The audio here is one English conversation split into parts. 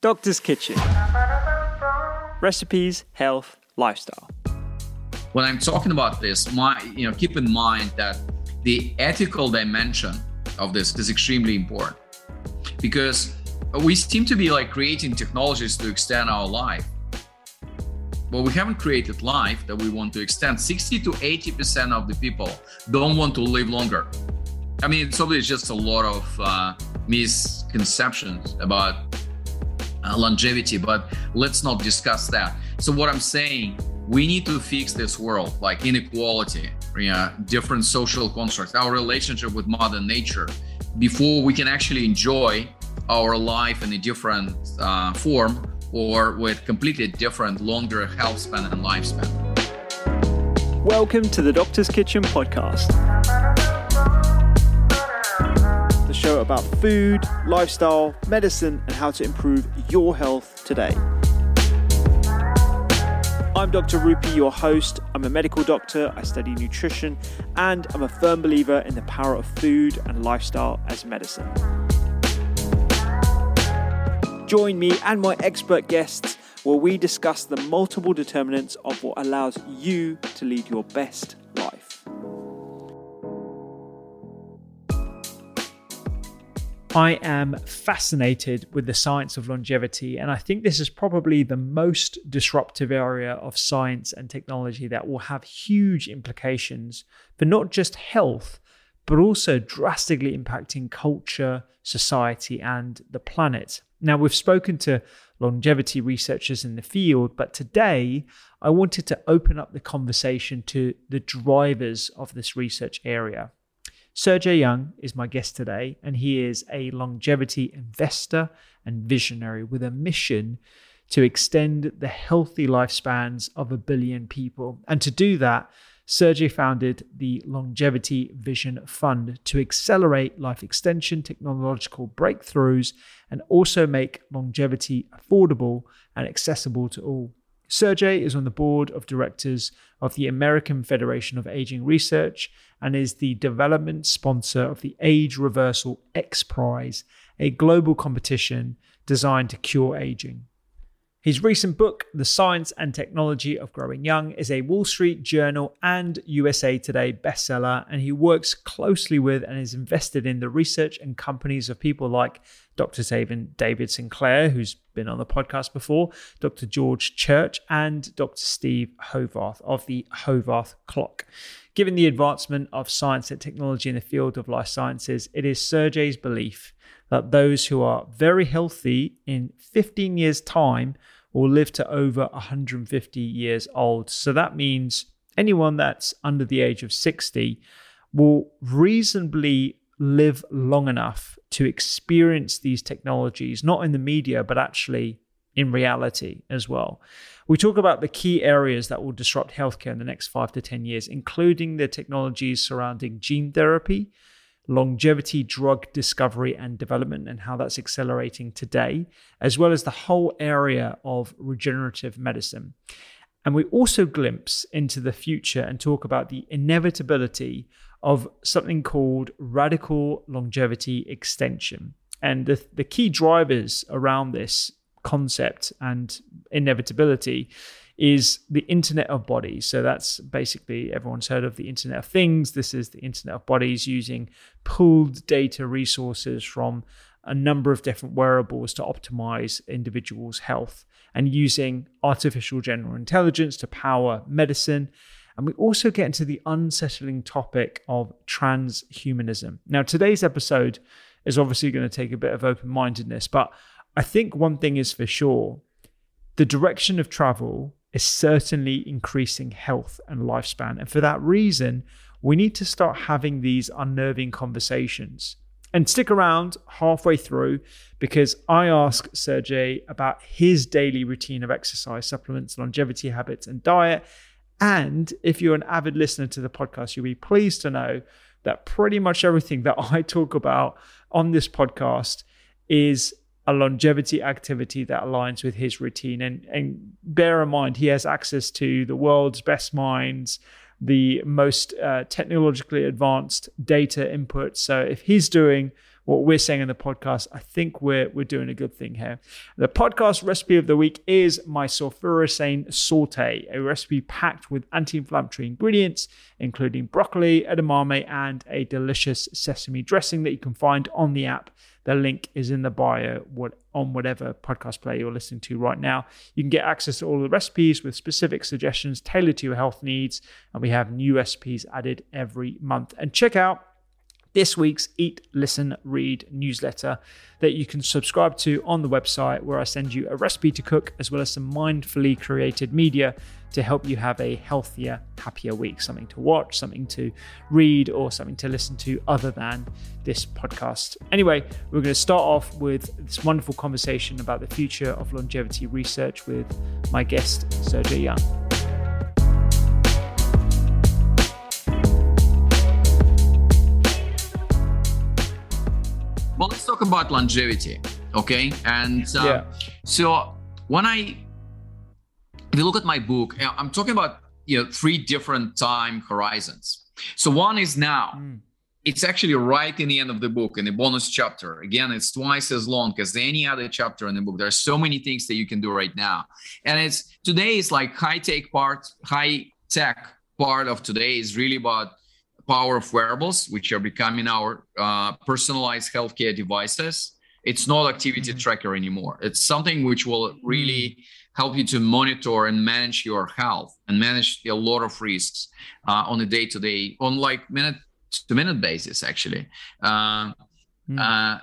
Doctor's Kitchen Recipes, Health, Lifestyle. When I'm talking about this, my you know, keep in mind that the ethical dimension of this is extremely important because we seem to be like creating technologies to extend our life. But we haven't created life that we want to extend. 60 to 80% of the people don't want to live longer. I mean, it's obviously just a lot of uh, misconceptions about longevity, but let's not discuss that. So, what I'm saying, we need to fix this world, like inequality, different social constructs, our relationship with Mother Nature, before we can actually enjoy our life in a different uh, form or with completely different, longer health span and lifespan. Welcome to the Doctor's Kitchen podcast. Show about food, lifestyle, medicine, and how to improve your health today. I'm Dr. Rupy, your host. I'm a medical doctor, I study nutrition, and I'm a firm believer in the power of food and lifestyle as medicine. Join me and my expert guests where we discuss the multiple determinants of what allows you to lead your best I am fascinated with the science of longevity, and I think this is probably the most disruptive area of science and technology that will have huge implications for not just health, but also drastically impacting culture, society, and the planet. Now, we've spoken to longevity researchers in the field, but today I wanted to open up the conversation to the drivers of this research area. Sergey Young is my guest today, and he is a longevity investor and visionary with a mission to extend the healthy lifespans of a billion people. And to do that, Sergey founded the Longevity Vision Fund to accelerate life extension technological breakthroughs and also make longevity affordable and accessible to all. Sergey is on the board of directors of the American Federation of Aging Research and is the development sponsor of the Age Reversal X Prize, a global competition designed to cure aging. His recent book, The Science and Technology of Growing Young, is a Wall Street Journal and USA Today bestseller, and he works closely with and is invested in the research and companies of people like Dr. David Sinclair, who's been on the podcast before, Dr. George Church, and Dr. Steve Horvath of the Horvath Clock. Given the advancement of science and technology in the field of life sciences, it is Sergey's belief that those who are very healthy in 15 years' time will live to over 150 years old. So that means anyone that's under the age of 60 will reasonably live long enough to experience these technologies, not in the media, but actually in reality as well. We talk about the key areas that will disrupt healthcare in the next five to 10 years, including the technologies surrounding gene therapy, longevity drug discovery and development and how that's accelerating today, as well as the whole area of regenerative medicine. And we also glimpse into the future and talk about the inevitability of something called radical longevity extension. And the, the key drivers around this concept and inevitability is the Internet of Bodies. So that's basically everyone's heard of the Internet of Things. This is the Internet of Bodies using pooled data resources from a number of different wearables to optimize individuals' health and using artificial general intelligence to power medicine. And we also get into the unsettling topic of transhumanism. Now, today's episode is obviously going to take a bit of open mindedness, but I think one thing is for sure the direction of travel is certainly increasing health and lifespan. And for that reason, we need to start having these unnerving conversations. And stick around halfway through because I ask Sergey about his daily routine of exercise, supplements, longevity habits, and diet. And if you're an avid listener to the podcast, you'll be pleased to know that pretty much everything that I talk about on this podcast is a longevity activity that aligns with his routine. And, and bear in mind, he has access to the world's best minds, the most uh, technologically advanced data input. So if he's doing what we're saying in the podcast, I think we're we're doing a good thing here. The podcast recipe of the week is my sulforaphane saute, a recipe packed with anti-inflammatory ingredients, including broccoli, edamame, and a delicious sesame dressing that you can find on the app the link is in the bio on whatever podcast player you're listening to right now. You can get access to all the recipes with specific suggestions tailored to your health needs. And we have new recipes added every month. And check out this week's Eat, Listen, Read newsletter that you can subscribe to on the website, where I send you a recipe to cook as well as some mindfully created media to help you have a healthier, happier week. Something to watch, something to read, or something to listen to other than this podcast. Anyway, we're going to start off with this wonderful conversation about the future of longevity research with my guest, Sergey Young. Talk about longevity, okay? And uh, yeah. so when I, if you look at my book, I'm talking about you know three different time horizons. So one is now. Mm. It's actually right in the end of the book in the bonus chapter. Again, it's twice as long as any other chapter in the book. There are so many things that you can do right now, and it's today is like high tech part, high tech part of today is really about power of wearables, which are becoming our uh, personalized healthcare devices. It's not activity mm-hmm. tracker anymore. It's something which will really mm. help you to monitor and manage your health and manage a lot of risks uh, on a day-to-day, on like minute-to-minute basis, actually. Uh, mm.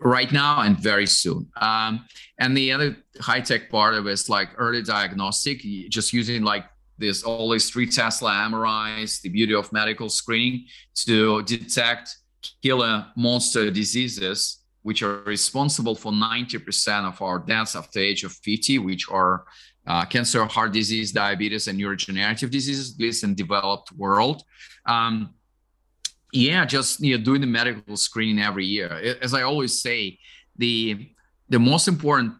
right now and very soon. Um, and the other high-tech part of it is like early diagnostic, just using like there's always three Tesla MRIs, the beauty of medical screening to detect killer monster diseases, which are responsible for 90% of our deaths after age of 50, which are uh, cancer, heart disease, diabetes, and neurodegenerative diseases, at least in developed world. Um, yeah, just you know, doing the medical screening every year. As I always say, the the most important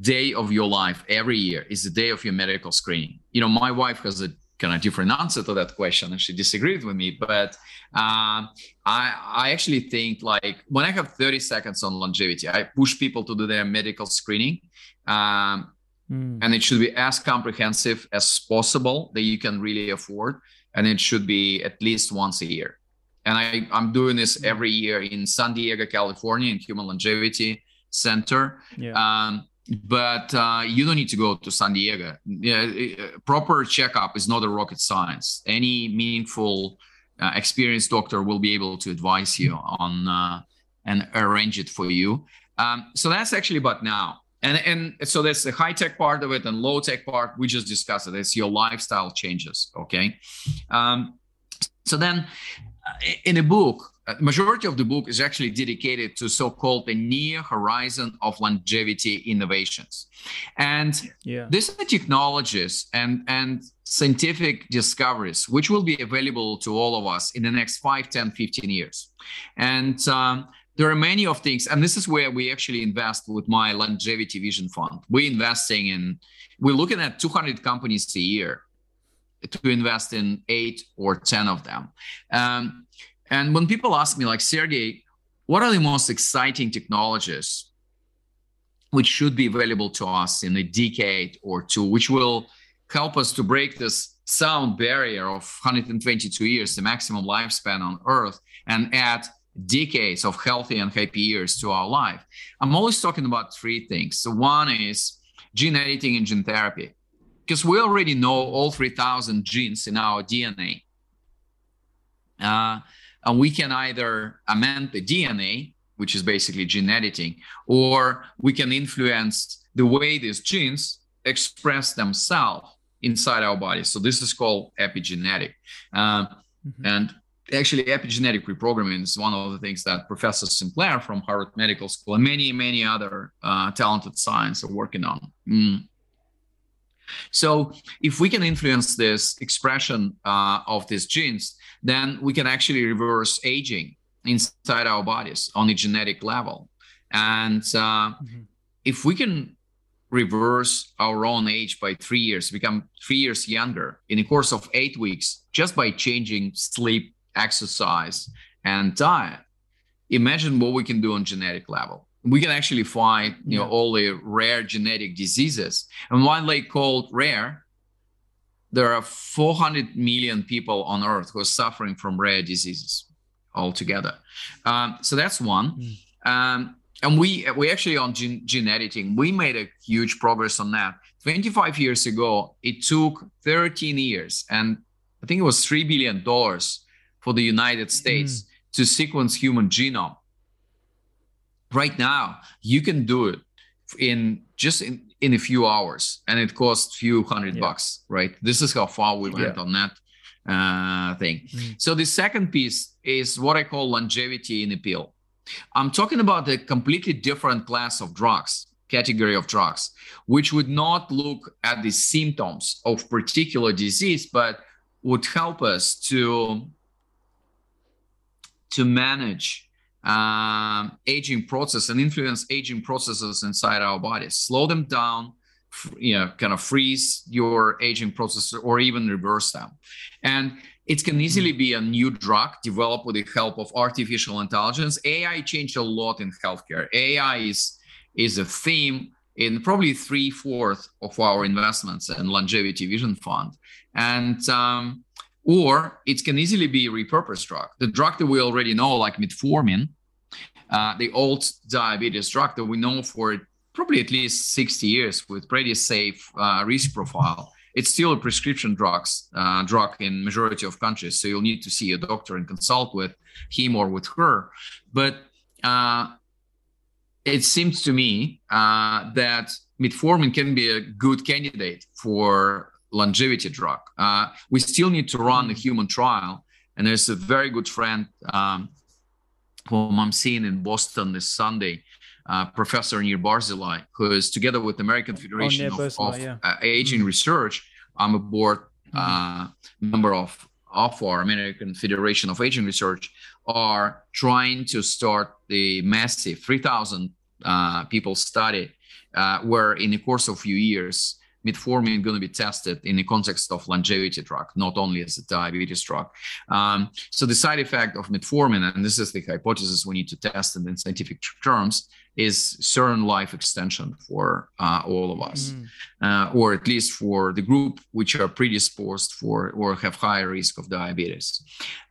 day of your life every year is the day of your medical screening. You know, my wife has a kind of different answer to that question, and she disagreed with me. But uh, I, I actually think like when I have 30 seconds on longevity, I push people to do their medical screening. Um, mm. And it should be as comprehensive as possible that you can really afford. And it should be at least once a year. And I, I'm doing this hmm. every year in San Diego, California, in Human Longevity Center. Yeah. Um, but uh, you don't need to go to San Diego. Yeah, proper checkup is not a rocket science. Any meaningful, uh, experienced doctor will be able to advise you on uh, and arrange it for you. Um, so that's actually about now. And and so that's the high tech part of it and low tech part. We just discussed it. It's your lifestyle changes. Okay. Um, so then, uh, in a book, uh, majority of the book is actually dedicated to so-called the near horizon of longevity innovations. And yeah. these are technologies and and scientific discoveries which will be available to all of us in the next 5 10 15 years. And um, there are many of things and this is where we actually invest with my longevity vision fund. We're investing in we're looking at 200 companies a year to invest in eight or 10 of them um, and when people ask me, like, Sergey, what are the most exciting technologies which should be available to us in a decade or two, which will help us to break this sound barrier of 122 years, the maximum lifespan on Earth, and add decades of healthy and happy years to our life. I'm always talking about three things. So one is gene editing and gene therapy, because we already know all 3,000 genes in our DNA. Uh, and we can either amend the DNA, which is basically gene editing, or we can influence the way these genes express themselves inside our body. So this is called epigenetic. Uh, mm-hmm. And actually epigenetic reprogramming is one of the things that professor sinclair from harvard medical school and many many other uh, talented scientists are working on mm. So if we can influence this expression uh, of these genes then we can actually reverse aging inside our bodies on a genetic level and uh, mm-hmm. if we can reverse our own age by three years become three years younger in the course of eight weeks just by changing sleep exercise, and diet, imagine what we can do on genetic level. We can actually find, you know, all the rare genetic diseases. And one they called rare, there are 400 million people on earth who are suffering from rare diseases altogether. Um, so that's one. Mm. Um, and we we actually on gene, gene editing, we made a huge progress on that. 25 years ago, it took 13 years and I think it was $3 billion for the United States mm. to sequence human genome. Right now, you can do it in just in, in a few hours and it costs a few hundred yeah. bucks, right? This is how far we went yeah. on that uh, thing. Mm. So the second piece is what I call longevity in a pill. I'm talking about a completely different class of drugs, category of drugs, which would not look at the symptoms of particular disease, but would help us to to manage um, aging process and influence aging processes inside our bodies slow them down you know kind of freeze your aging process or even reverse them. And it can easily be a new drug developed with the help of artificial intelligence. Ai changed a lot in healthcare. Ai is is a theme in probably three fourths of our investments in longevity vision fund. And um, or it can easily be repurposed drug. The drug that we already know, like metformin, uh, the old diabetes drug that we know for probably at least 60 years with pretty safe uh, risk profile. It's still a prescription drugs uh, drug in majority of countries, so you'll need to see a doctor and consult with him or with her. But uh, it seems to me uh, that metformin can be a good candidate for longevity drug. Uh, we still need to run a human trial. And there's a very good friend um, whom I'm seeing in Boston this Sunday, uh, Professor Nir Barzilai, who is together with the American Federation oh, of, of yeah. uh, Aging mm-hmm. Research. I'm a board uh, member of, of our American Federation of Aging Research, are trying to start the massive 3,000 uh, people study uh, where in the course of a few years, metformin going to be tested in the context of longevity drug, not only as a diabetes drug. Um, so the side effect of metformin, and this is the hypothesis we need to test in scientific terms, is certain life extension for uh, all of us, mm. uh, or at least for the group which are predisposed for or have higher risk of diabetes.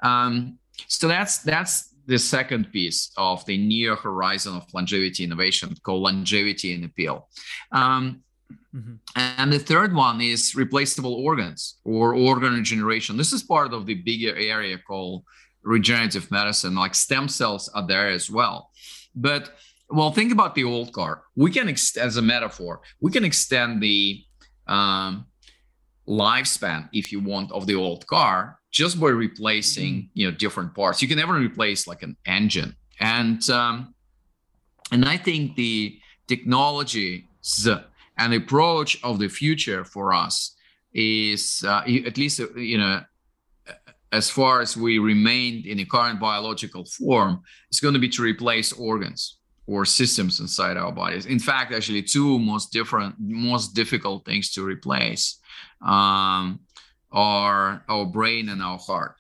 Um, so that's that's the second piece of the near horizon of longevity innovation called longevity in a pill. Um, Mm-hmm. And the third one is replaceable organs or organ regeneration. This is part of the bigger area called regenerative medicine. Like stem cells are there as well. But well, think about the old car. We can, ex- as a metaphor, we can extend the um, lifespan, if you want, of the old car just by replacing, mm-hmm. you know, different parts. You can never replace like an engine, and um, and I think the technology an approach of the future for us is uh, at least uh, you know as far as we remain in the current biological form it's going to be to replace organs or systems inside our bodies. In fact actually two most different most difficult things to replace um, are our brain and our heart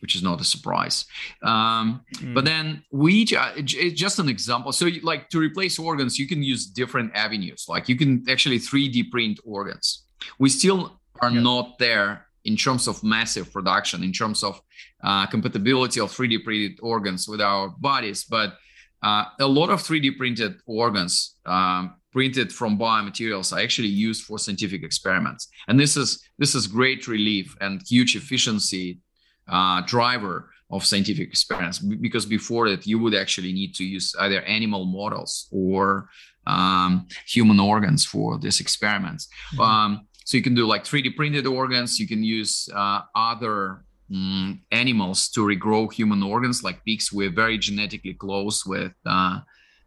which is not a surprise. Um, mm. But then we, it's just an example. So, like to replace organs, you can use different avenues. Like you can actually 3D print organs. We still are yeah. not there in terms of massive production, in terms of uh, compatibility of 3D printed organs with our bodies. But uh, a lot of 3D printed organs um, printed from biomaterials are actually used for scientific experiments, and this is this is great relief and huge efficiency uh, driver of scientific experiments because before that you would actually need to use either animal models or um, human organs for these experiments. Mm-hmm. Um, so you can do like 3D printed organs. You can use uh, other um, animals to regrow human organs, like pigs. We're very genetically close with uh,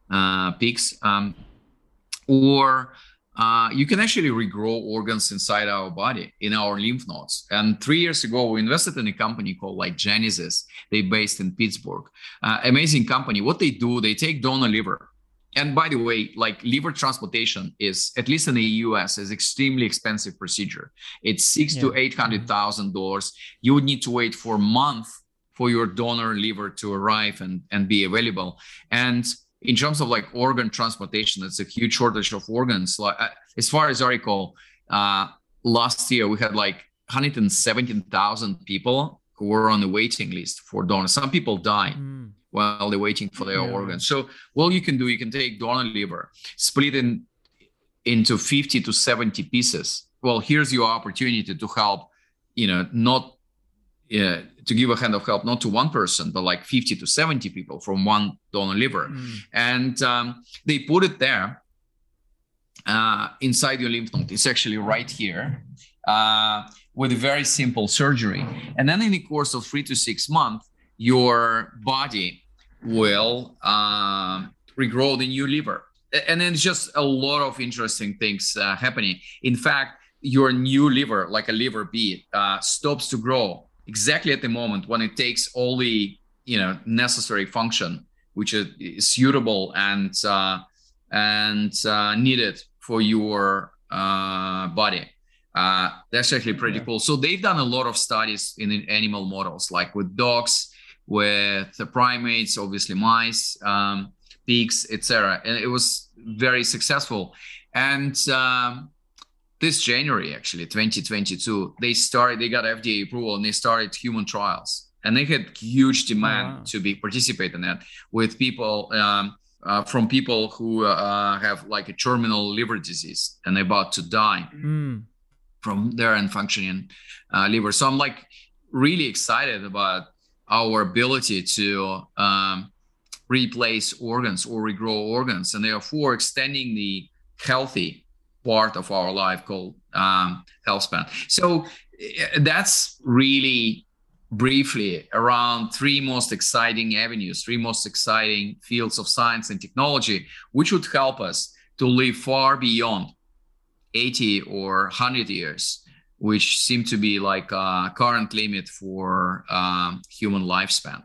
uh, pigs. Um, or uh, you can actually regrow organs inside our body in our lymph nodes. And three years ago, we invested in a company called LyGenesis. They based in Pittsburgh. Uh, amazing company. What they do, they take donor liver. And by the way, like liver transplantation is, at least in the US, is extremely expensive procedure. It's six yeah. to eight hundred thousand dollars. You would need to wait for a month for your donor liver to arrive and, and be available. And in terms of like organ transplantation, it's a huge shortage of organs. Like uh, as far as I recall, uh, last year we had like 117,000 people who were on the waiting list for donors. Some people die mm. while they're waiting for their yeah. organs. So what you can do, you can take donor liver, split it in, into 50 to 70 pieces. Well, here's your opportunity to help, you know, not yeah, to give a hand of help not to one person but like 50 to 70 people from one donor liver. Mm. and um, they put it there uh, inside your lymph node. It's actually right here uh, with a very simple surgery. And then in the course of three to six months your body will uh, regrow the new liver. And then it's just a lot of interesting things uh, happening. In fact your new liver like a liver bead uh, stops to grow exactly at the moment when it takes all the you know necessary function which is suitable and uh, and uh, needed for your uh, body. Uh, that's actually pretty yeah. cool. So they've done a lot of studies in animal models, like with dogs, with the primates, obviously mice, um, pigs, etc. And it was very successful. And um, this January, actually, 2022, they started, they got FDA approval and they started human trials. And they had huge demand wow. to be participate in that with people um, uh, from people who uh, have like a terminal liver disease and about to die mm. from their unfunctioning uh, liver. So I'm like really excited about our ability to um, replace organs or regrow organs and therefore extending the healthy part of our life called um, health span. So eh, that's really briefly around three most exciting avenues, three most exciting fields of science and technology, which would help us to live far beyond 80 or 100 years, which seem to be like a current limit for um, human lifespan.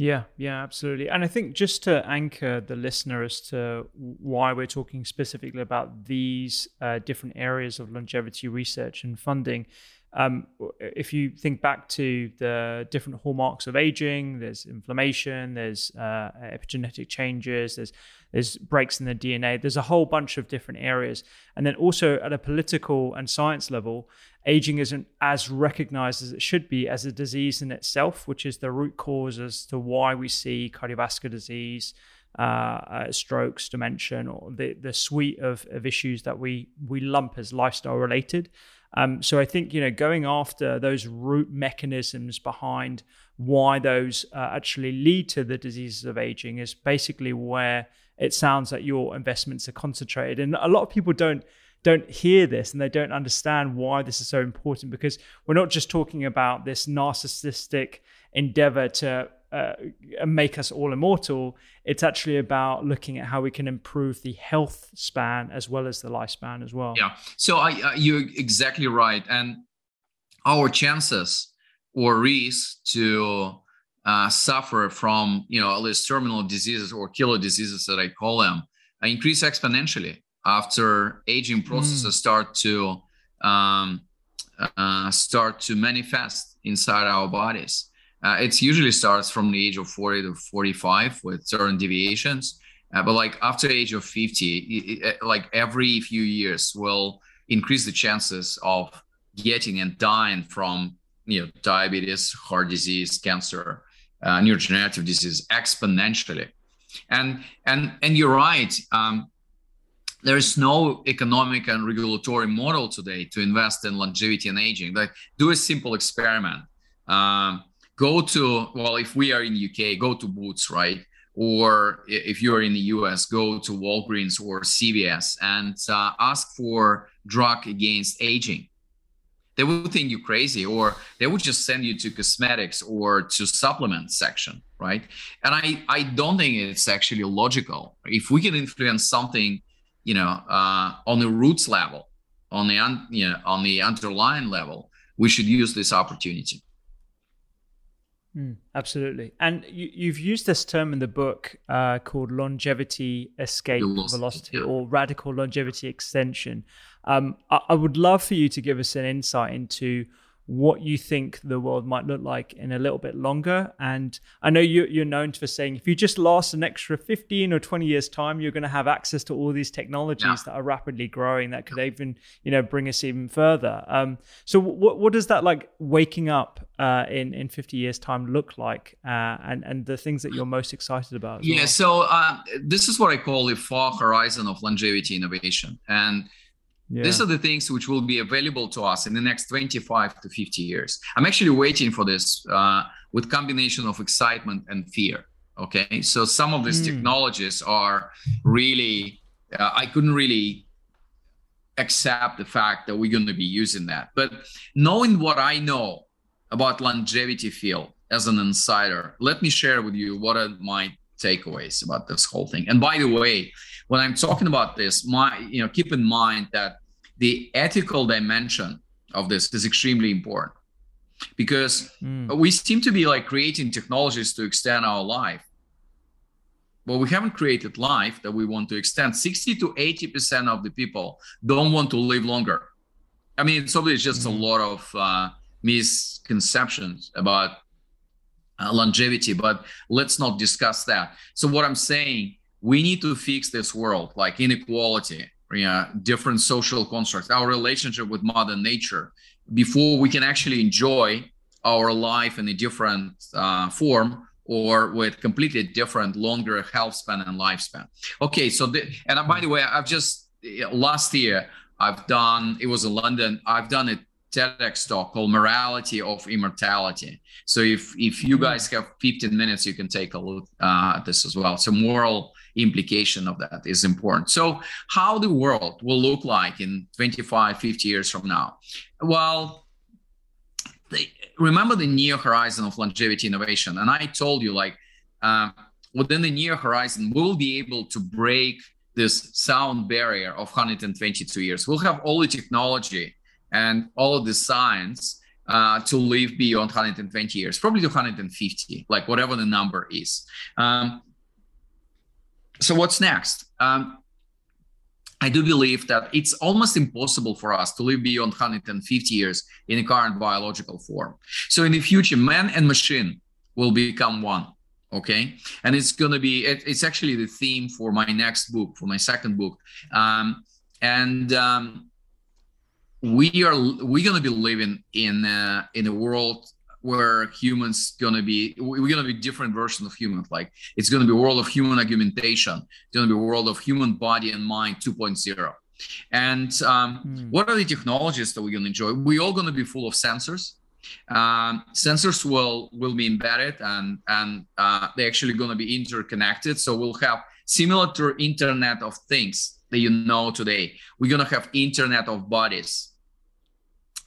Yeah, yeah, absolutely. And I think just to anchor the listener as to why we're talking specifically about these uh, different areas of longevity research and funding, um, if you think back to the different hallmarks of aging, there's inflammation, there's uh, epigenetic changes, there's there's breaks in the DNA. There's a whole bunch of different areas, and then also at a political and science level, aging isn't as recognized as it should be as a disease in itself, which is the root cause as to why we see cardiovascular disease, uh, uh, strokes, dementia, or the, the suite of, of issues that we, we lump as lifestyle related. Um, so I think you know going after those root mechanisms behind why those uh, actually lead to the diseases of aging is basically where it sounds like your investments are concentrated. And a lot of people don't don't hear this and they don't understand why this is so important because we're not just talking about this narcissistic endeavor to uh, make us all immortal. It's actually about looking at how we can improve the health span as well as the lifespan as well. Yeah. So I, uh, you're exactly right, and our chances or risk to uh, suffer from you know all these terminal diseases or killer diseases that I call them increase exponentially after aging processes mm. start to um, uh, start to manifest inside our bodies. Uh, it usually starts from the age of 40 to 45 with certain deviations. Uh, but like after age of 50, it, it, like every few years will increase the chances of getting and dying from you know diabetes, heart disease, cancer, uh, neurodegenerative disease exponentially. And and and you're right. Um, there is no economic and regulatory model today to invest in longevity and aging. Like do a simple experiment. Um, go to well, if we are in UK, go to Boots, right? Or if you're in the US, go to Walgreens or CVS and uh, ask for drug against aging they would think you crazy or they would just send you to cosmetics or to supplement section right and i i don't think it's actually logical if we can influence something you know uh, on the roots level on the un, you know on the underlying level we should use this opportunity Mm, absolutely. And you, have used this term in the book uh, called longevity escape velocity, velocity yeah. or radical longevity extension. Um, I, I, would love for you to give us an insight into what you think the world might look like in a little bit longer. And I know you, are known for saying if you just last an extra 15 or 20 years time, you're going to have access to all these technologies yeah. that are rapidly growing that could even, you know, bring us even further. Um, so what, what does that like waking up uh, in, in 50 years time look like uh, and, and the things that you're most excited about? Yeah. Well? So uh, this is what I call the far horizon of longevity innovation. And yeah. These are the things which will be available to us in the next 25 to 50 years. I'm actually waiting for this uh, with combination of excitement and fear. Okay, so some of these mm. technologies are really, uh, I couldn't really accept the fact that we're going to be using that. But knowing what I know about longevity field as an insider, let me share with you what are my takeaways about this whole thing. And by the way, when I'm talking about this, my you know, keep in mind that the ethical dimension of this is extremely important. Because mm. we seem to be like creating technologies to extend our life. But we haven't created life that we want to extend. 60 to 80 percent of the people don't want to live longer. I mean it's obviously just mm. a lot of uh, misconceptions about uh, longevity but let's not discuss that. So what i'm saying we need to fix this world like inequality yeah, different social constructs, our relationship with mother nature, before we can actually enjoy our life in a different uh, form or with completely different longer health span and lifespan. Okay, so the, and by the way, I've just last year I've done it was in London. I've done a TEDx talk called "Morality of Immortality." So if if you guys have 15 minutes, you can take a look uh, at this as well. So moral implication of that is important. So, how the world will look like in 25, 50 years from now? Well, remember the near horizon of longevity innovation. And I told you, like, uh, within the near horizon, we'll be able to break this sound barrier of 122 years. We'll have all the technology and all of the science uh, to live beyond 120 years, probably to 150, like whatever the number is. Um, so what's next? Um, I do believe that it's almost impossible for us to live beyond 150 years in a current biological form. So in the future, man and machine will become one. Okay, and it's going to be it, it's actually the theme for my next book, for my second book, um, and um, we are we're going to be living in a, in a world where humans gonna be we're gonna be different version of humans like it's gonna be a world of human augmentation. It's gonna be a world of human body and mind 2.0 and um, mm. what are the technologies that we're gonna enjoy? We're all gonna be full of sensors. Um, sensors will will be embedded and and uh, they're actually going to be interconnected. So we'll have similar to internet of things that you know today. We're going to have internet of bodies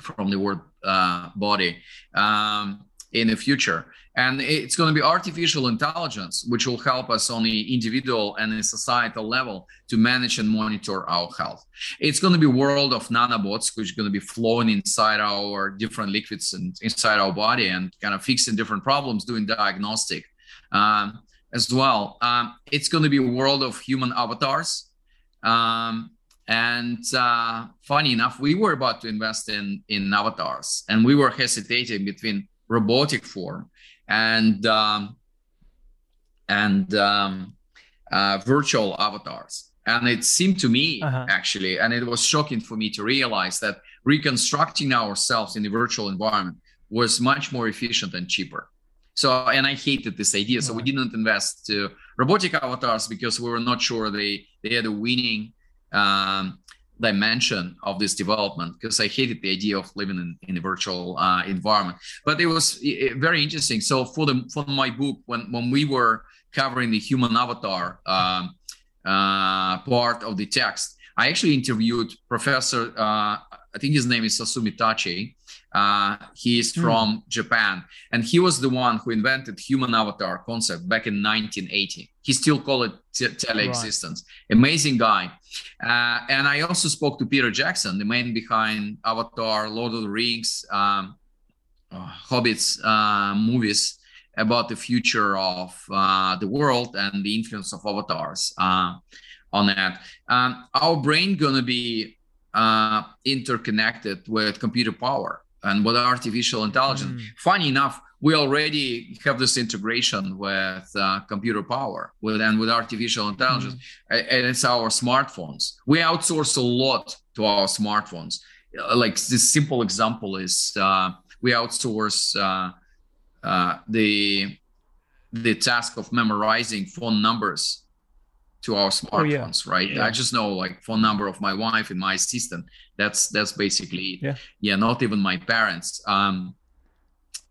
from the word uh, body um, in the future. And it's going to be artificial intelligence, which will help us on the individual and the societal level to manage and monitor our health. It's going to be world of nanobots, which is going to be flowing inside our different liquids and inside our body and kind of fixing different problems, doing diagnostic um, as well. Um, it's going to be world of human avatars. Um, and uh, funny enough, we were about to invest in in avatars, and we were hesitating between robotic form and um, and um, uh, virtual avatars. And it seemed to me uh-huh. actually, and it was shocking for me to realize that reconstructing ourselves in the virtual environment was much more efficient and cheaper. So, and I hated this idea. So we didn't invest to robotic avatars because we were not sure they they had a winning um, dimension of this development because I hated the idea of living in, in a virtual uh, environment. But it was very interesting. So for the for my book, when when we were covering the human avatar um, uh, part of the text, I actually interviewed Professor. Uh, I think his name is Susumu Tachi. Uh, he is mm. from Japan, and he was the one who invented human avatar concept back in 1980. He still call it teleexistence. Right. Amazing guy. Uh, and I also spoke to Peter Jackson, the man behind Avatar, Lord of the Rings, um, uh, Hobbits uh, movies about the future of uh, the world and the influence of avatars uh, on that. Um, our brain gonna be interconnected with computer power and with artificial intelligence. Mm. Funny enough, we already have this integration with uh, computer power with and with artificial intelligence, mm. and it's our smartphones. We outsource a lot to our smartphones. Uh, like this simple example is uh, we outsource uh, uh, the the task of memorizing phone numbers to our smartphones, oh, yeah. right? Yeah. I just know like phone number of my wife and my assistant. That's that's basically yeah, yeah not even my parents. Um,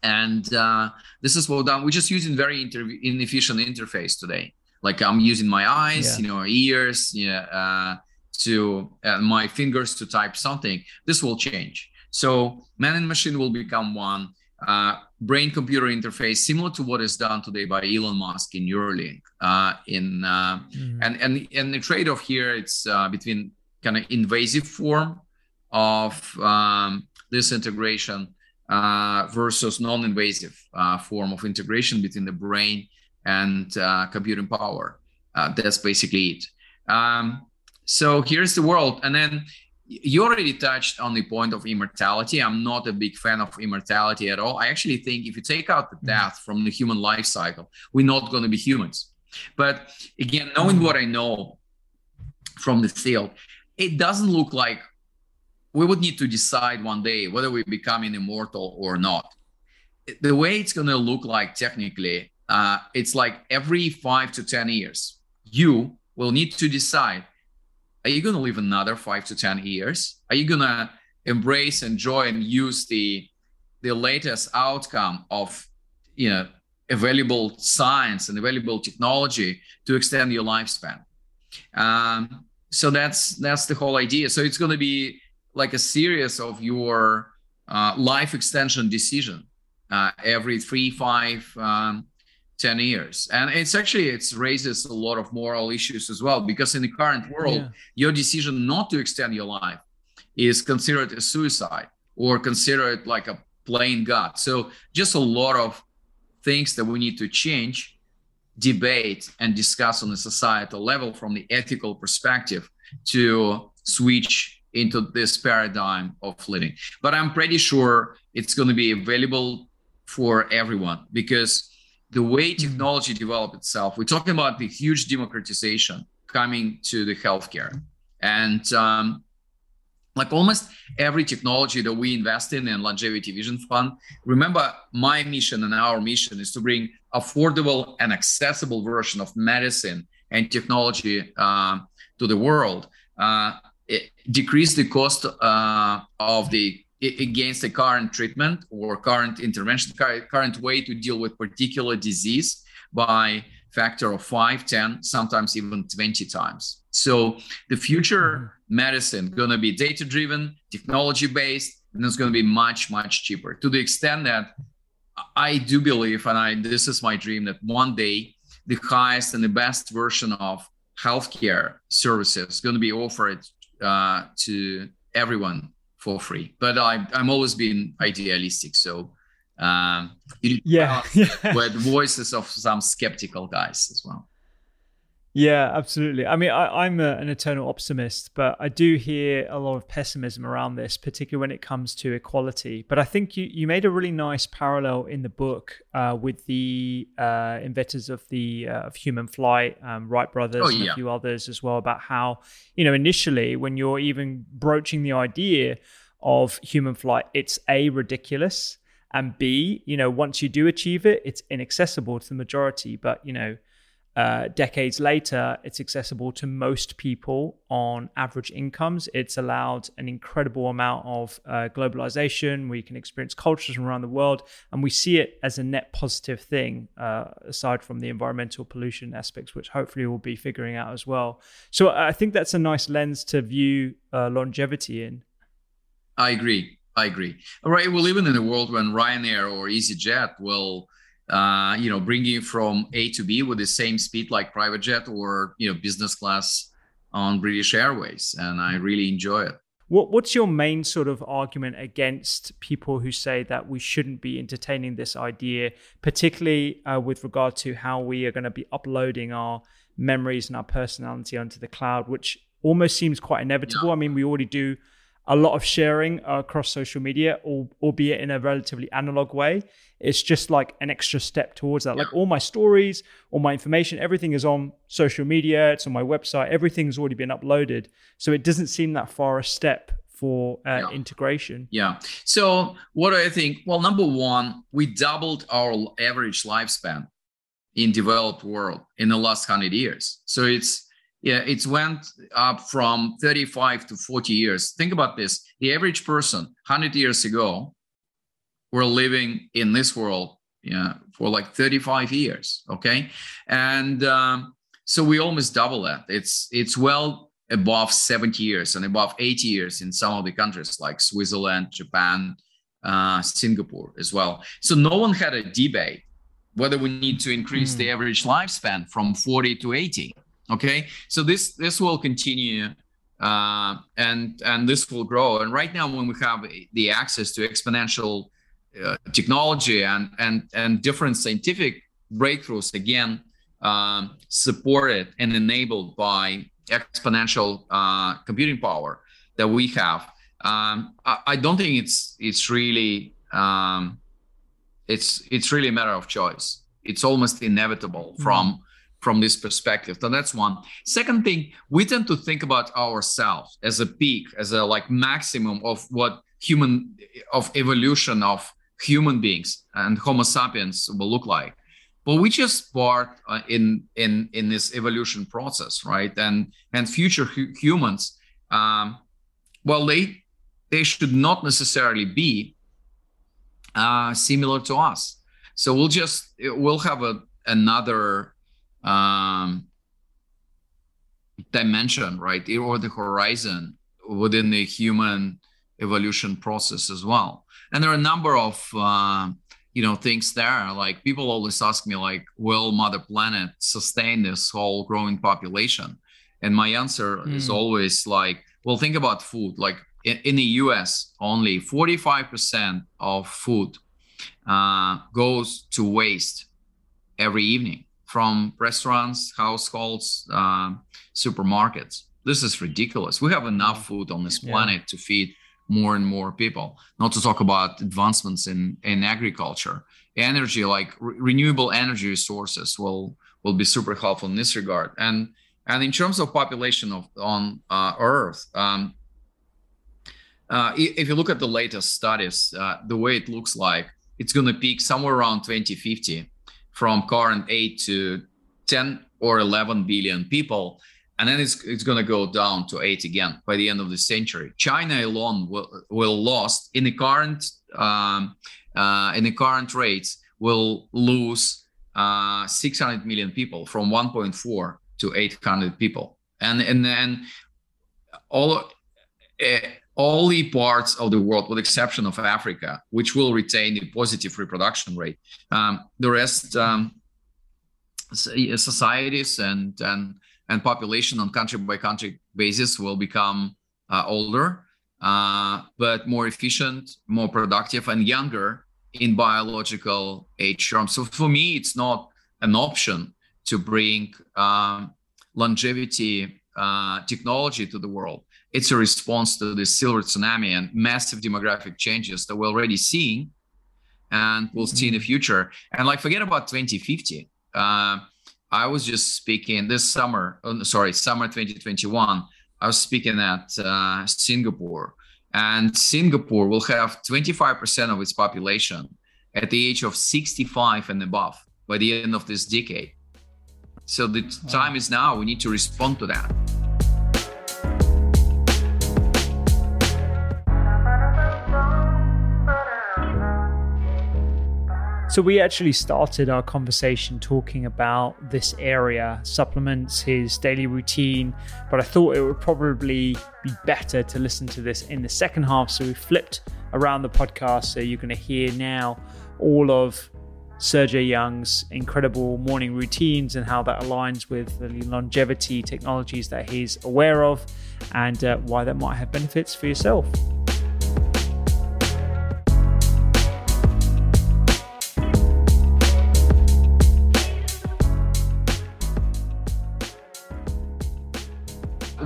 and uh, this is what done. We're just using very inter- inefficient interface today. Like I'm using my eyes, you know, ears, yeah, uh, to uh, my fingers to type something. This will change. So man and machine will become one uh, brain computer interface similar to what is done today by Elon Musk in Neuralink. Uh, in uh, mm-hmm. and and and the trade-off here it's uh, between kind of invasive form of um, this integration uh, versus non-invasive uh, form of integration between the brain and computing power. that's basically it. Um, so here's the world, and then you already touched on the point of immortality. I'm not a big fan of immortality at all. I actually think if you take out the mm. death from the human life cycle, we're not going to be humans. But again, knowing what I know from the field, it doesn't look like we would need to decide one day whether we're becoming immortal or not. The way it's going to look like technically, uh, it's like every five to 10 years, you will need to decide are you going to live another five to 10 years? Are you going to embrace, enjoy, and use the, the latest outcome of, you know, available science and available technology to extend your lifespan? Um, so that's that's the whole idea. So it's going to be like a series of your uh, life extension decision uh, every three, five, um, 10 years. And it's actually it's raises a lot of moral issues as well because in the current world yeah. your decision not to extend your life is considered a suicide or considered like a plain god. So just a lot of things that we need to change debate and discuss on a societal level from the ethical perspective to switch into this paradigm of living. But i'm pretty sure it's going to be available for everyone because the way mm-hmm. technology developed itself, we're talking about the huge democratization coming to the healthcare. And um, like almost every technology that we invest in in Longevity Vision Fund, remember my mission and our mission is to bring affordable and accessible version of medicine and technology uh, to the world. Uh, decrease the cost uh, of the against a current treatment or current intervention, current way to deal with particular disease by factor of 5, 10, sometimes even 20 times. So the future mm-hmm. medicine going to be data driven, technology based, and it's going to be much, much cheaper to the extent that I do believe, and I this is my dream, that one day the highest and the best version of healthcare services is going to be offered uh, to everyone for free. But I'm I'm always been idealistic, so um, yeah, with voices of some skeptical guys as well. Yeah, absolutely. I mean, I, am an eternal optimist, but I do hear a lot of pessimism around this, particularly when it comes to equality. But I think you, you made a really nice parallel in the book uh, with the uh, inventors of the uh, of human flight, um, Wright brothers, oh, yeah. and a few others as well, about how you know initially when you're even broaching the idea of human flight, it's a ridiculous, and b you know once you do achieve it, it's inaccessible to the majority. But you know uh, decades later, it's accessible to most people on average incomes. It's allowed an incredible amount of uh, globalization. We can experience cultures from around the world, and we see it as a net positive thing, uh, aside from the environmental pollution aspects, which hopefully we'll be figuring out as well. So I think that's a nice lens to view uh, longevity in. I agree. I agree. All right, Well, even in a world when Ryanair or EasyJet will uh, you know, bringing from A to B with the same speed like private jet or you know business class on British Airways, and I really enjoy it. What, what's your main sort of argument against people who say that we shouldn't be entertaining this idea, particularly uh, with regard to how we are going to be uploading our memories and our personality onto the cloud, which almost seems quite inevitable. Yeah. I mean, we already do a lot of sharing across social media, or, albeit in a relatively analog way. It's just like an extra step towards that. Like all my stories, all my information, everything is on social media, it's on my website, everything's already been uploaded. So it doesn't seem that far a step for uh, yeah. integration. Yeah. So what do I think? Well, number one, we doubled our average lifespan in developed world in the last 100 years. So it's yeah, it's went up from 35 to 40 years. Think about this. The average person 100 years ago were living in this world yeah, for like 35 years. Okay. And um, so we almost double that. It's it's well above 70 years and above 80 years in some of the countries like Switzerland, Japan, uh, Singapore as well. So no one had a debate whether we need to increase mm. the average lifespan from 40 to 80 okay? So this this will continue uh, and and this will grow. And right now when we have the access to exponential uh, technology and and and different scientific breakthroughs again um, supported and enabled by exponential uh, computing power that we have um, I, I, don't think it's it's really um, it's it's really a matter of choice. It's almost inevitable mm-hmm. from from this perspective. So that's one. Second thing, we tend to think about ourselves as a peak, as a like maximum of what human of evolution of human beings and Homo sapiens will look like. But we just part uh, in in in this evolution process, right? And and future hu- humans, um, well, they they should not necessarily be uh, similar to us. So we'll just we'll have a another um, dimension, right, or the horizon within the human evolution process as well. And there are a number of uh, you know things there. Like people always ask me, like, will Mother Planet sustain this whole growing population? And my answer mm. is always like, well, think about food. Like in, in the U.S., only 45% of food uh, goes to waste every evening from restaurants, households, um, supermarkets. This is ridiculous. We have enough food on this planet yeah. to feed more and more people. Not to talk about advancements in in agriculture, energy like re- renewable energy sources will will be super helpful in this regard. And and in terms of population of on uh, Earth, um, uh, if you look at the latest studies, uh, the way it looks like, it's going to peak somewhere around 2050 from current 8 to 10 or 11 billion people and then it's, it's going to go down to 8 again by the end of the century. China alone will, will lost in the current um, uh, in the current rates will lose uh, 600 million people from 1.4 to 800 people. And and then all uh, all the parts of the world, with exception of Africa, which will retain the positive reproduction rate. Um, the rest, um, societies and and and population on country by country basis will become uh, older, uh, but more efficient, more productive, and younger in biological age terms. So for me, it's not an option to bring um, longevity uh, technology to the world it's a response to the silver tsunami and massive demographic changes that we're already seeing and we'll see in the mm-hmm. future. And like, forget about 2050. Uh, I was just speaking this summer, oh, sorry, summer 2021. I was speaking at uh, Singapore, And Singapore will have 25% of its population at the age of 65 and above by the end of this decade. So the time is now. We need to respond to that. So, we actually started our conversation talking about this area, supplements, his daily routine, but I thought it would probably be better to listen to this in the second half. So, we flipped around the podcast. So, you're going to hear now all of Sergey Young's incredible morning routines and how that aligns with the longevity technologies that he's aware of and uh, why that might have benefits for yourself.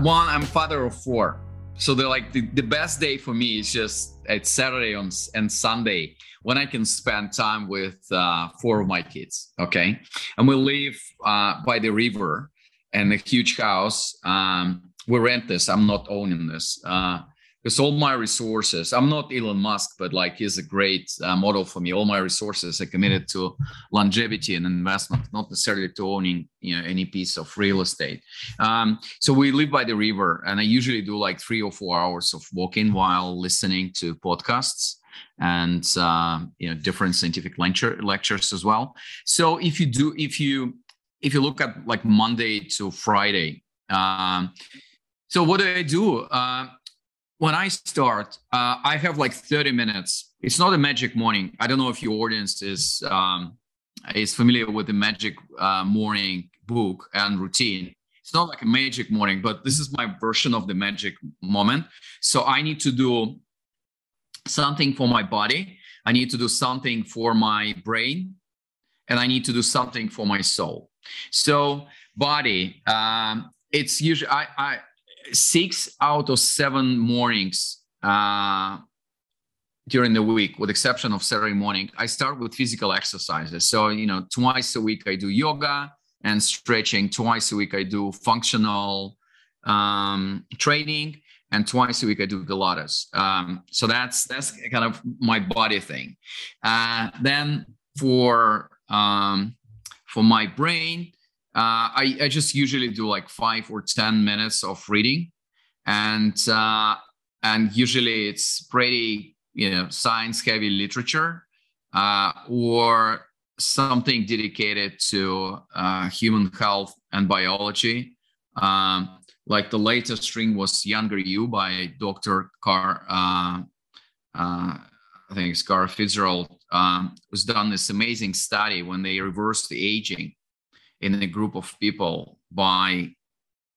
One i'm father of four. So they're like the, the best day for me is just it's saturday on and sunday when i can spend time with uh, four of my kids okay? And we live uh, by the river and a huge house. Um, we rent this. I'm not owning this. Uh, because all my resources i'm not elon musk but like he's a great uh, model for me. All my resources are committed to longevity and investment not necessarily to owning you know any piece of real estate. Um, so we live by the river and i usually do like three or four hours of walking while listening to podcasts and uh, you know different scientific lecture lectures as well. So if you do if you if you look at like monday to friday um, so what do i do? Uh, when I start, uh, I have like 30 minutes. It's not a magic morning. I don't know if your audience is um, is familiar with the magic uh, morning book and routine. It's not like a magic morning, but this is my version of the magic moment. So I need to do something for my body. I need to do something for my brain, and I need to do something for my soul. So body, um, it's usually I, I six out of seven mornings uh, during the week, with exception of Saturday morning, I start with physical exercises. So, you know, twice a week I do yoga and stretching. Twice a week I do functional um, training, and twice a week I do Pilates. Um, so that's that's kind of my body thing. Uh, then for um, for my brain, uh, I, I, just usually do like five or ten minutes of reading, and uh, and usually it's pretty you know science heavy literature uh, or something dedicated to uh, human health and biology. Um, like the latest string was "Younger You" by Dr. Carr. Uh, uh, I think it's Carr Fitzgerald. Um, was done this amazing study when they reversed the aging in a group of people by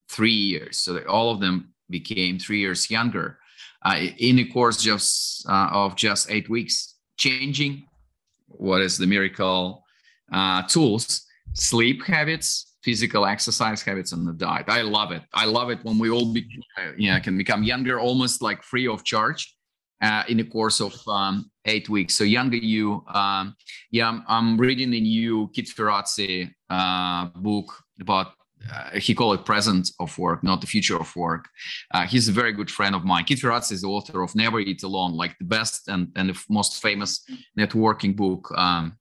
three years. So all of them became three years younger uh, in a course just uh, of just eight weeks, changing what is the miracle uh, tools, sleep habits, physical exercise habits, and the diet. I love it. I love it when we all be, you can become younger, almost like free of charge. Uh, in the course of um, eight weeks. So younger you, um, yeah, I'm, I'm, reading the new Keith Ferrazzi uh, book about uh, he called it present of work, not the future of work. Uh, he's a very good friend of mine. Keith Ferrazzi is the author of Never Eat Alone, like the best and, and the most famous networking book um,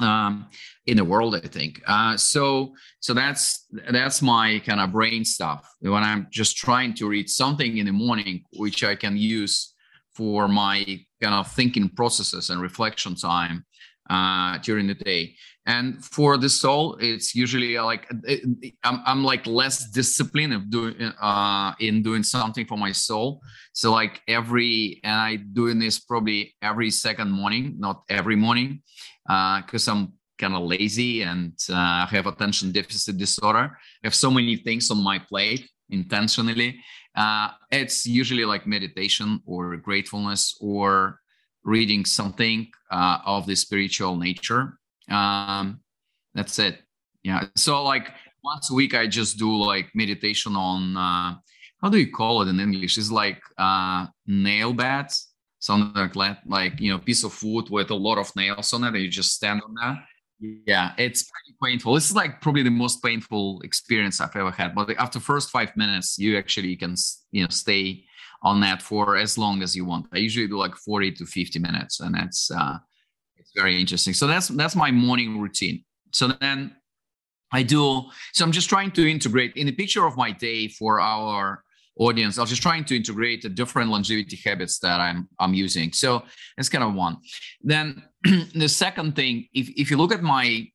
um, in the world, I think. Uh, so so that's that's my kind of brain stuff. When I'm just trying to read something in the morning, which I can use for my kind of thinking processes and reflection time uh, during the day. And for the soul, it's usually uh, like I'm, I'm like less disciplined of doing uh, in doing something for my soul. So like every and I doing this probably every second morning, not every morning, because uh, I'm kind of lazy and uh, have attention deficit disorder. I have so many things on my plate intentionally. Uh, it's usually like meditation or gratefulness or reading something uh, of the spiritual nature. Um, that's it. Yeah. So like once a week, I just do like meditation on uh, how do you call it in English? It's like uh, nail beds, something like that, like you know, piece of wood with a lot of nails on it. And you just stand on that. Yeah, it's pretty painful. This is like probably the most painful experience I've ever had. But after first five minutes, you actually can you know stay on that for as long as you want. I usually do like 40 to 50 minutes, and that's uh, it's very interesting. So that's that's my morning routine. So then I do. So I'm just trying to integrate in the picture of my day for our audience. I was just trying to integrate the different longevity habits that I'm I'm using. So that's kind of one. Then the second thing, if if you look at my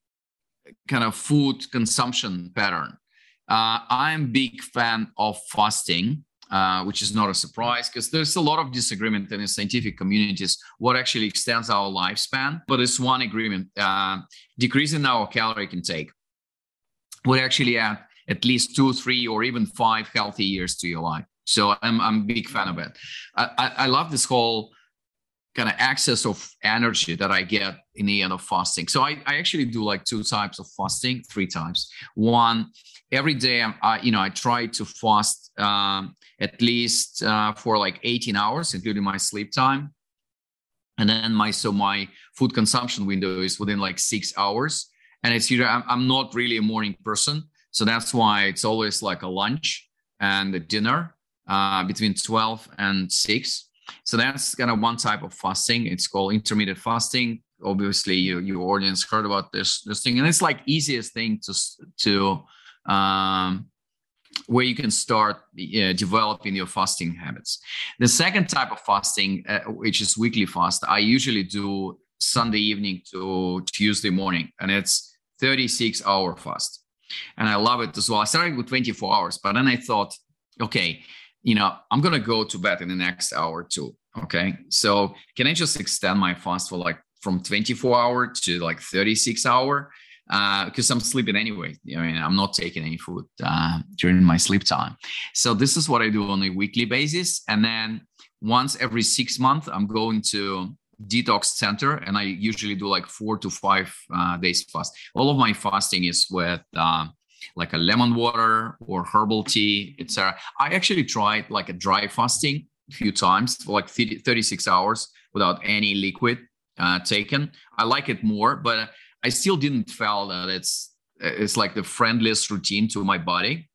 kind of food consumption pattern, uh, I'm big fan of fasting. Uh, which is not a surprise because there's a lot of disagreement in the scientific communities what actually extends our lifespan. But it's one agreement: uh, decreasing our caloric intake would actually add at least two, three, or even five healthy years to your life. So I'm I'm a big fan of it. I, I, I love this whole kind of access of energy that I get in the end of fasting. So I, I actually do like two types of fasting, three times. One, every day I, you know I try to fast um, at least uh, for like 18 hours, including my sleep time. And then my so my food consumption window is within like six hours. And it's either I'm, I'm not really a morning person. So that's why it's always like a lunch and a dinner uh, between 12 and 6. So that's kind of one type of fasting. It's called intermittent fasting. Obviously, you, your audience heard about this this thing, and it's like easiest thing to to um, where you can start uh, developing your fasting habits. The second type of fasting, uh, which is weekly fast, I usually do Sunday evening to Tuesday morning, and it's 36 hour fast and I love it as well. I started with 24 hours, but then I thought, okay, you know, I'm gonna go to bed in the next hour too. Okay, so can I just extend my fast for like from 24 hour to like 36 hour? Because uh, I'm sleeping anyway. I mean, I'm not taking any food uh, during my sleep time. So this is what I do on a weekly basis, and then once every six months, I'm going to detox center and i usually do like four to five uh, days fast. All of my fasting is with uh, like a lemon water or herbal tea etc i actually tried like a dry fasting a few times for like 30, 36 hours without any liquid uh, taken. I like it more but i still didn't feel that it's it's like the friendliest routine to my body.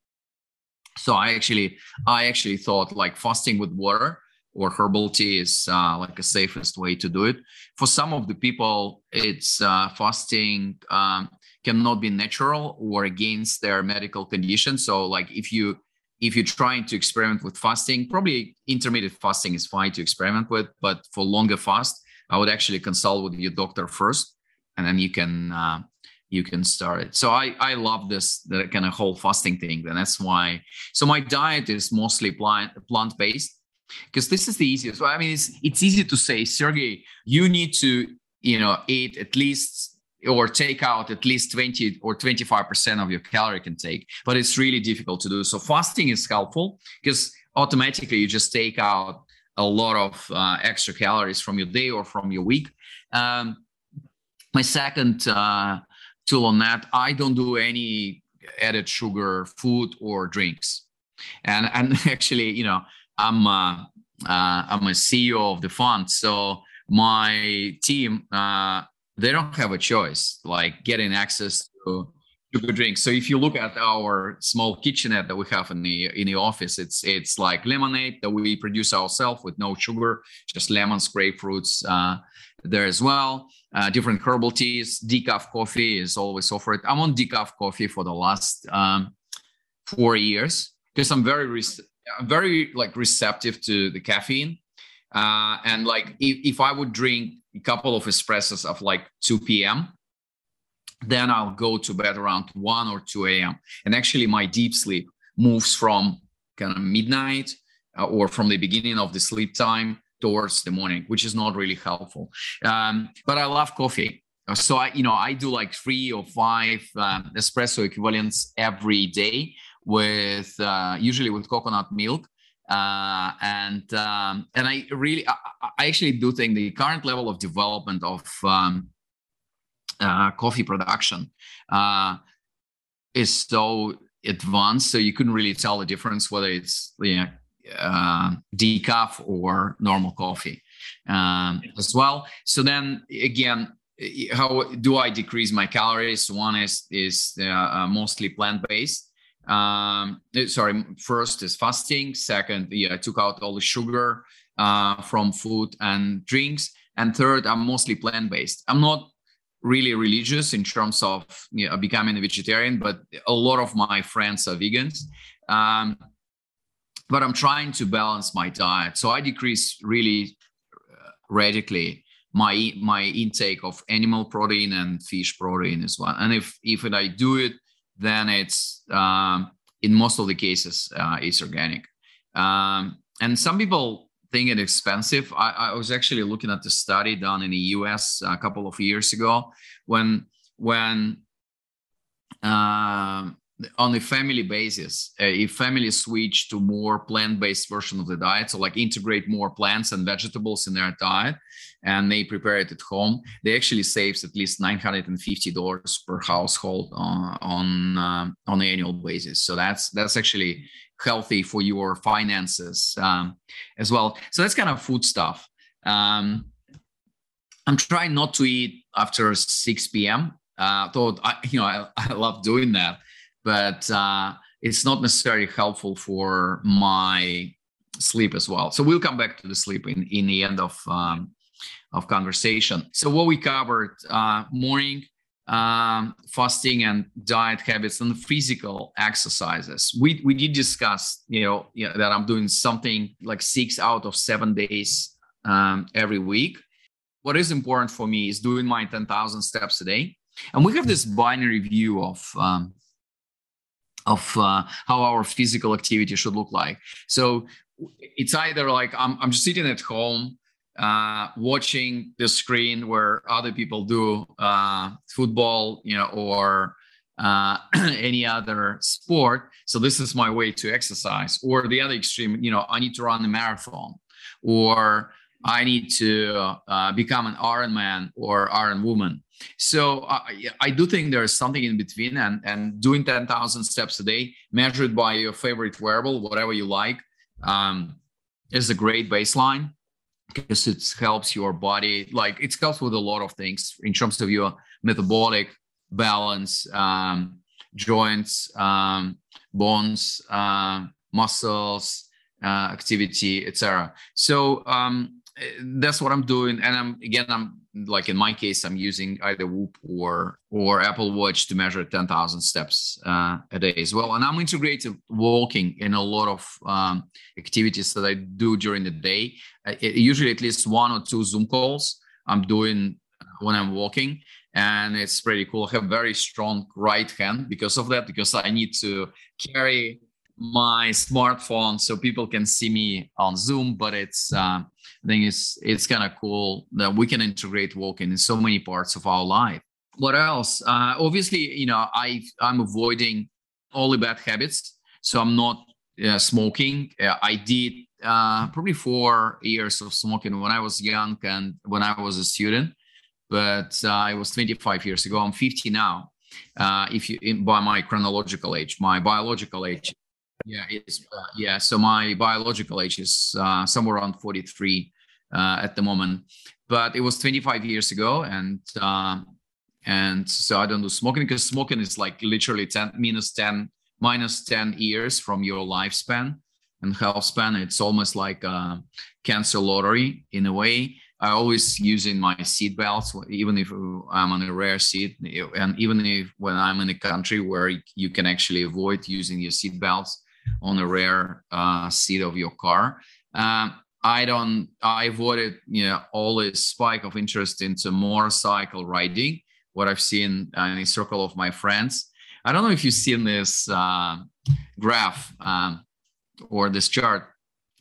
So i actually i actually thought like fasting with water or herbal tea is uh, like a safest way to do it. For some of the people, it's uh, fasting um, cannot be natural or against their medical condition. So, like if you if you're trying to experiment with fasting, probably intermittent fasting is fine to experiment with. But for longer fast, I would actually consult with your doctor first, and then you can uh, you can start it. So I I love this kind of whole fasting thing, and that's why. So my diet is mostly plant plant based because this is the easiest. I mean, it's it's easy to say, Sergey, you need to you know eat at least or take out at least 20 or 25% of your calorie intake but it's really difficult to do. So fasting is helpful because automatically you just take out a lot of uh, extra calories from your day or from your week. Um, my second uh, tool on that i don't do any added sugar food or drinks. And and actually you know I'm uh, uh, I'm a CEO of the fund, so my team uh, they don't have a choice like getting access to sugar drinks. So if you look at our small kitchenette that we have in the in the office, it's it's like lemonade that we produce ourselves with no sugar, just lemons, grapefruits uh, there as well. Uh, different herbal teas, decaf coffee is always offered. I'm on decaf coffee for the last um, four years because I'm very I'm very like receptive to the caffeine. Uh, and like if, if I would drink a couple of espressos of like 2 p.m., then I'll go to bed around 1 or 2 a.m. And actually, my deep sleep moves from kind of midnight uh, or from the beginning of the sleep time towards the morning, which is not really helpful. Um, but I love coffee. So I, you know, I do like three or five um, espresso equivalents every day with uh, usually with coconut milk. Uh, and um, and I really I, I, actually do think the current level of development of um, uh, coffee production uh, is so advanced, so you couldn't really tell the difference whether it's you know, uh, decaf or normal coffee um, as well. So then again, how do I decrease my calories? One is is uh, uh mostly plant based. Um, eh, sorry, first is fasting. Second, yeah, I took out all the sugar uh, from food and drinks. And third, I'm mostly plant based. I'm not really religious in terms of you know, becoming a vegetarian, but a lot of my friends are vegans. Um, but I'm trying to balance my diet. So I decrease really uh, radically my my intake of animal protein and fish protein as well. And if if I do it, then it's um, in most of the cases uh, it's organic. Um, and some people think it expensive. I, I, was actually looking at the study done in the U.S. a couple of years ago when when uh, on a family basis if families switch to more plant-based version of the diet. So like integrate more plants and vegetables in their diet and they prepare it at home. They actually saves at least $950 per household uh, on uh, on an annual basis. So that's that's actually healthy for your finances um, as well. So that's kind of food stuff. Um, i'm trying not to eat after 6 p.m uh, though I, you know I, I love doing that but uh, it's not necessarily helpful for my sleep as well. So we'll come back to the sleep in, in the end of um, of conversation. So what we covered: uh, morning um, fasting and diet habits and physical exercises. We we did discuss, you know, you know, that I'm doing something like six out of seven days um, every week. What is important for me is doing my 10,000 steps a day. And we have this binary view of um, of uh, how our physical activity should look like. So it's either like I'm, I'm just sitting at home uh, watching the screen where other people do uh, football, you know, or uh, any other sport. So this is my way to exercise. Or the other extreme, you know, I need to run a marathon, or I need to uh, become an Ironman or Iron Woman. So uh, I do think there's something in between, and and doing 10,000 steps a day, measured by your favorite wearable, whatever you like, um, is a great baseline because it helps your body. Like it helps with a lot of things in terms of your metabolic balance, um, joints, um, bones, uh, muscles, uh, activity, etc. So um, that's what I'm doing, and I'm again I'm like in my case I'm using either Whoop or or Apple Watch to measure 10,000 steps uh, a day as well, and I'm integrating walking in a lot of um, activities that I do during the day. I, usually at least one or two Zoom calls I'm doing when I'm walking, and it's pretty cool. I have very strong right hand because of that because I need to carry my smartphone so people can see me on Zoom, but it's uh, I think it's it's kind of cool that we can integrate walking in so many parts of our life. What else? Uh, obviously, you know, I I'm avoiding all the bad habits, so I'm not uh, smoking. Uh, I did uh, probably four years of smoking when I was young and when I was a student, but uh, it was 25 years ago. I'm 50 now. Uh, if you in, by my chronological age, my biological age yeah, it's uh, yeah. So my biological age is uh, somewhere around 43 uh, at the moment, but it was 25 years ago, and um, and so I don't do smoking because smoking is like literally 10 minus 10 minus 10 years from your lifespan and health span. It's almost like a cancer lottery in a way. I always using my seat belts, even if I'm on a rare seat, and even if when I'm in a country where you can actually avoid using your seat belts, on a rare uh, seat of your car. Um, I don't. I avoided, you know, all this spike of interest into motorcycle riding. What I've seen in a circle of my friends. I don't know if you've seen this uh, graph um, or this chart.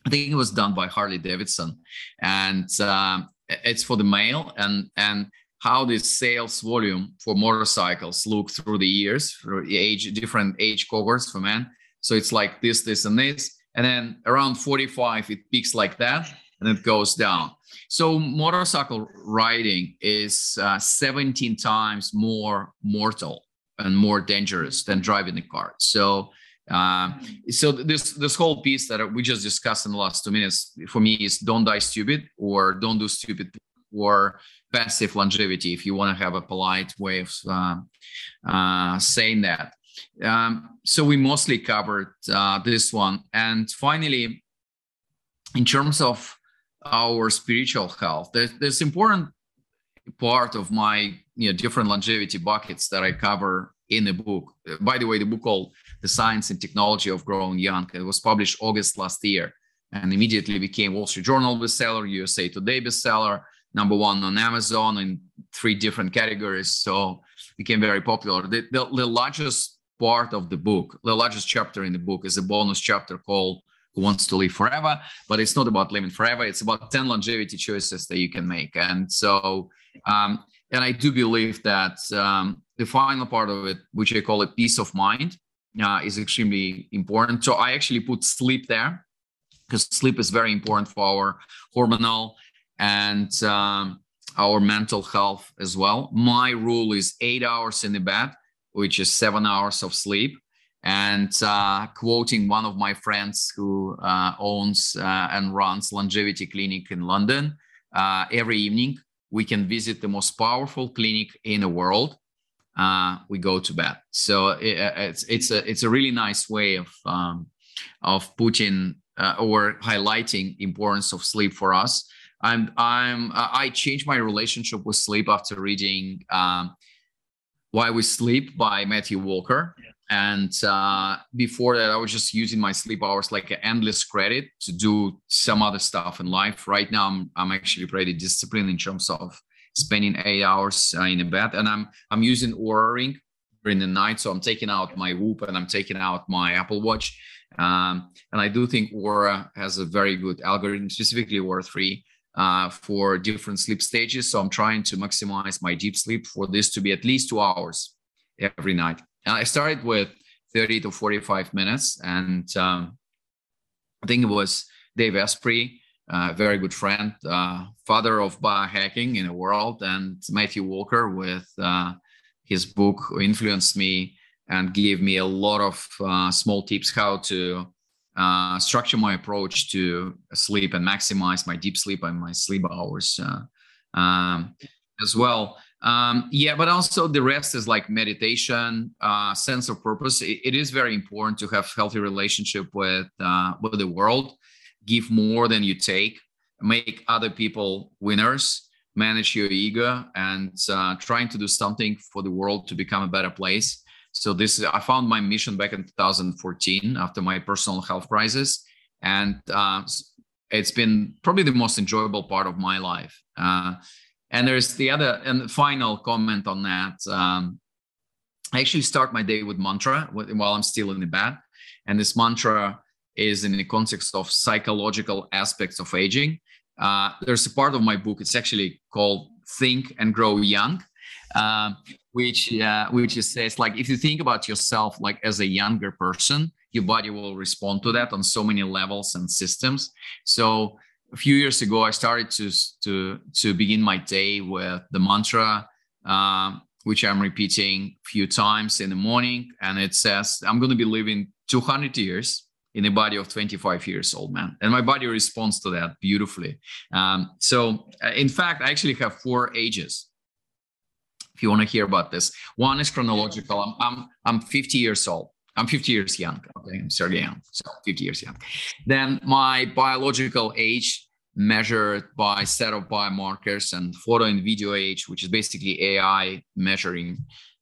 I think it was done by Harley Davidson, and um, it's for the male and and how the sales volume for motorcycles look through the years, the age, different age cohorts for men so it's like this, this, and this. And then around 45, it peaks like that and it goes down. So motorcycle riding is uh, 17 times more mortal and more dangerous than driving a car. So uh, so this this whole piece that we just discussed in the last two minutes for me is don't die stupid or don't do stupid or passive longevity, if you want to have a polite way of uh, uh, saying that. Um, so we mostly covered uh, this one. And finally, in terms of our spiritual health, there's, there's important part of my you know, different longevity buckets that I cover in the book. By the way, the book called The Science and Technology of Growing Young. It was published August last year and immediately became Wall Street Journal bestseller, USA Today bestseller, number one on Amazon in three different categories. So became very popular. The, the, the largest part of the book, the largest chapter in the book is a bonus chapter called Who Wants to Live Forever. But it's not about living forever. It's about 10 longevity choices that you can make. And so, um, and I do believe that um, the final part of it, which I call a peace of mind, uh, is extremely important. So I actually put sleep there because sleep is very important for our hormonal and um, our mental health as well. My rule is eight hours in the bed, which is seven hours of sleep. And uh, quoting one of my friends who uh, owns uh, and runs longevity clinic in London, uh, every evening we can visit the most powerful clinic in the world. Uh, we go to bed. So it, it's it's a it's a really nice way of um, of putting or highlighting importance of sleep for us. I'm I'm I changed my relationship with sleep after reading um, Why We Sleep by Matthew Walker. Yeah. And uh, before that, I was just using my sleep hours like an endless credit to do some other stuff in life. Right now, I'm I'm actually pretty disciplined in terms of spending eight hours uh, in a bed, and I'm I'm using Oura Ring during the night. So I'm taking out my Whoop and I'm taking out my Apple Watch um, and I do think Oura has a very good algorithm, specifically Oura 3, uh, for different sleep stages. So I'm trying to maximize my deep sleep for this to be at least two hours every night. And I started with 30 to 45 minutes. And um, I think it was Dave Asprey, a uh, very good friend, uh, father of biohacking in the world, and Matthew Walker with uh, his book influenced me and gave me a lot of uh, small tips how to uh, structure my approach to sleep and maximize my deep sleep and my sleep hours uh, um, as well. Um, yeah, but also the rest is like meditation, uh, sense of purpose. It, it is very important to have healthy relationship with uh, with the world. Give more than you take. Make other people winners. Manage your ego and uh, trying to do something for the world to become a better place so this is, I found my mission back in 2014 after my personal health crisis, and uh, it's been probably the most enjoyable part of my life. Uh, and there's the other and the final comment on that. Um, I actually start my day with mantra while I'm still in the bed, and this mantra is in the context of psychological aspects of aging. Uh, there's a part of my book. It's actually called "Think and Grow Young." Um, which uh, which says like if you think about yourself like as a younger person, your body will respond to that on so many levels and systems. So a few years ago, I started to to to begin my day with the mantra, uh, which I'm repeating a few times in the morning, and it says, "I'm going to be living 200 years." in a body of 25 years old man and my body responds to that beautifully um, so uh, in fact i actually have four ages you want to hear about this. One is chronological. I'm I'm I'm 50 years old. I'm 50 years young. Okay, I'm sorry, young. So 50 years young. Then my biological age measured by set of biomarkers and photo and video age, which is basically AI measuring,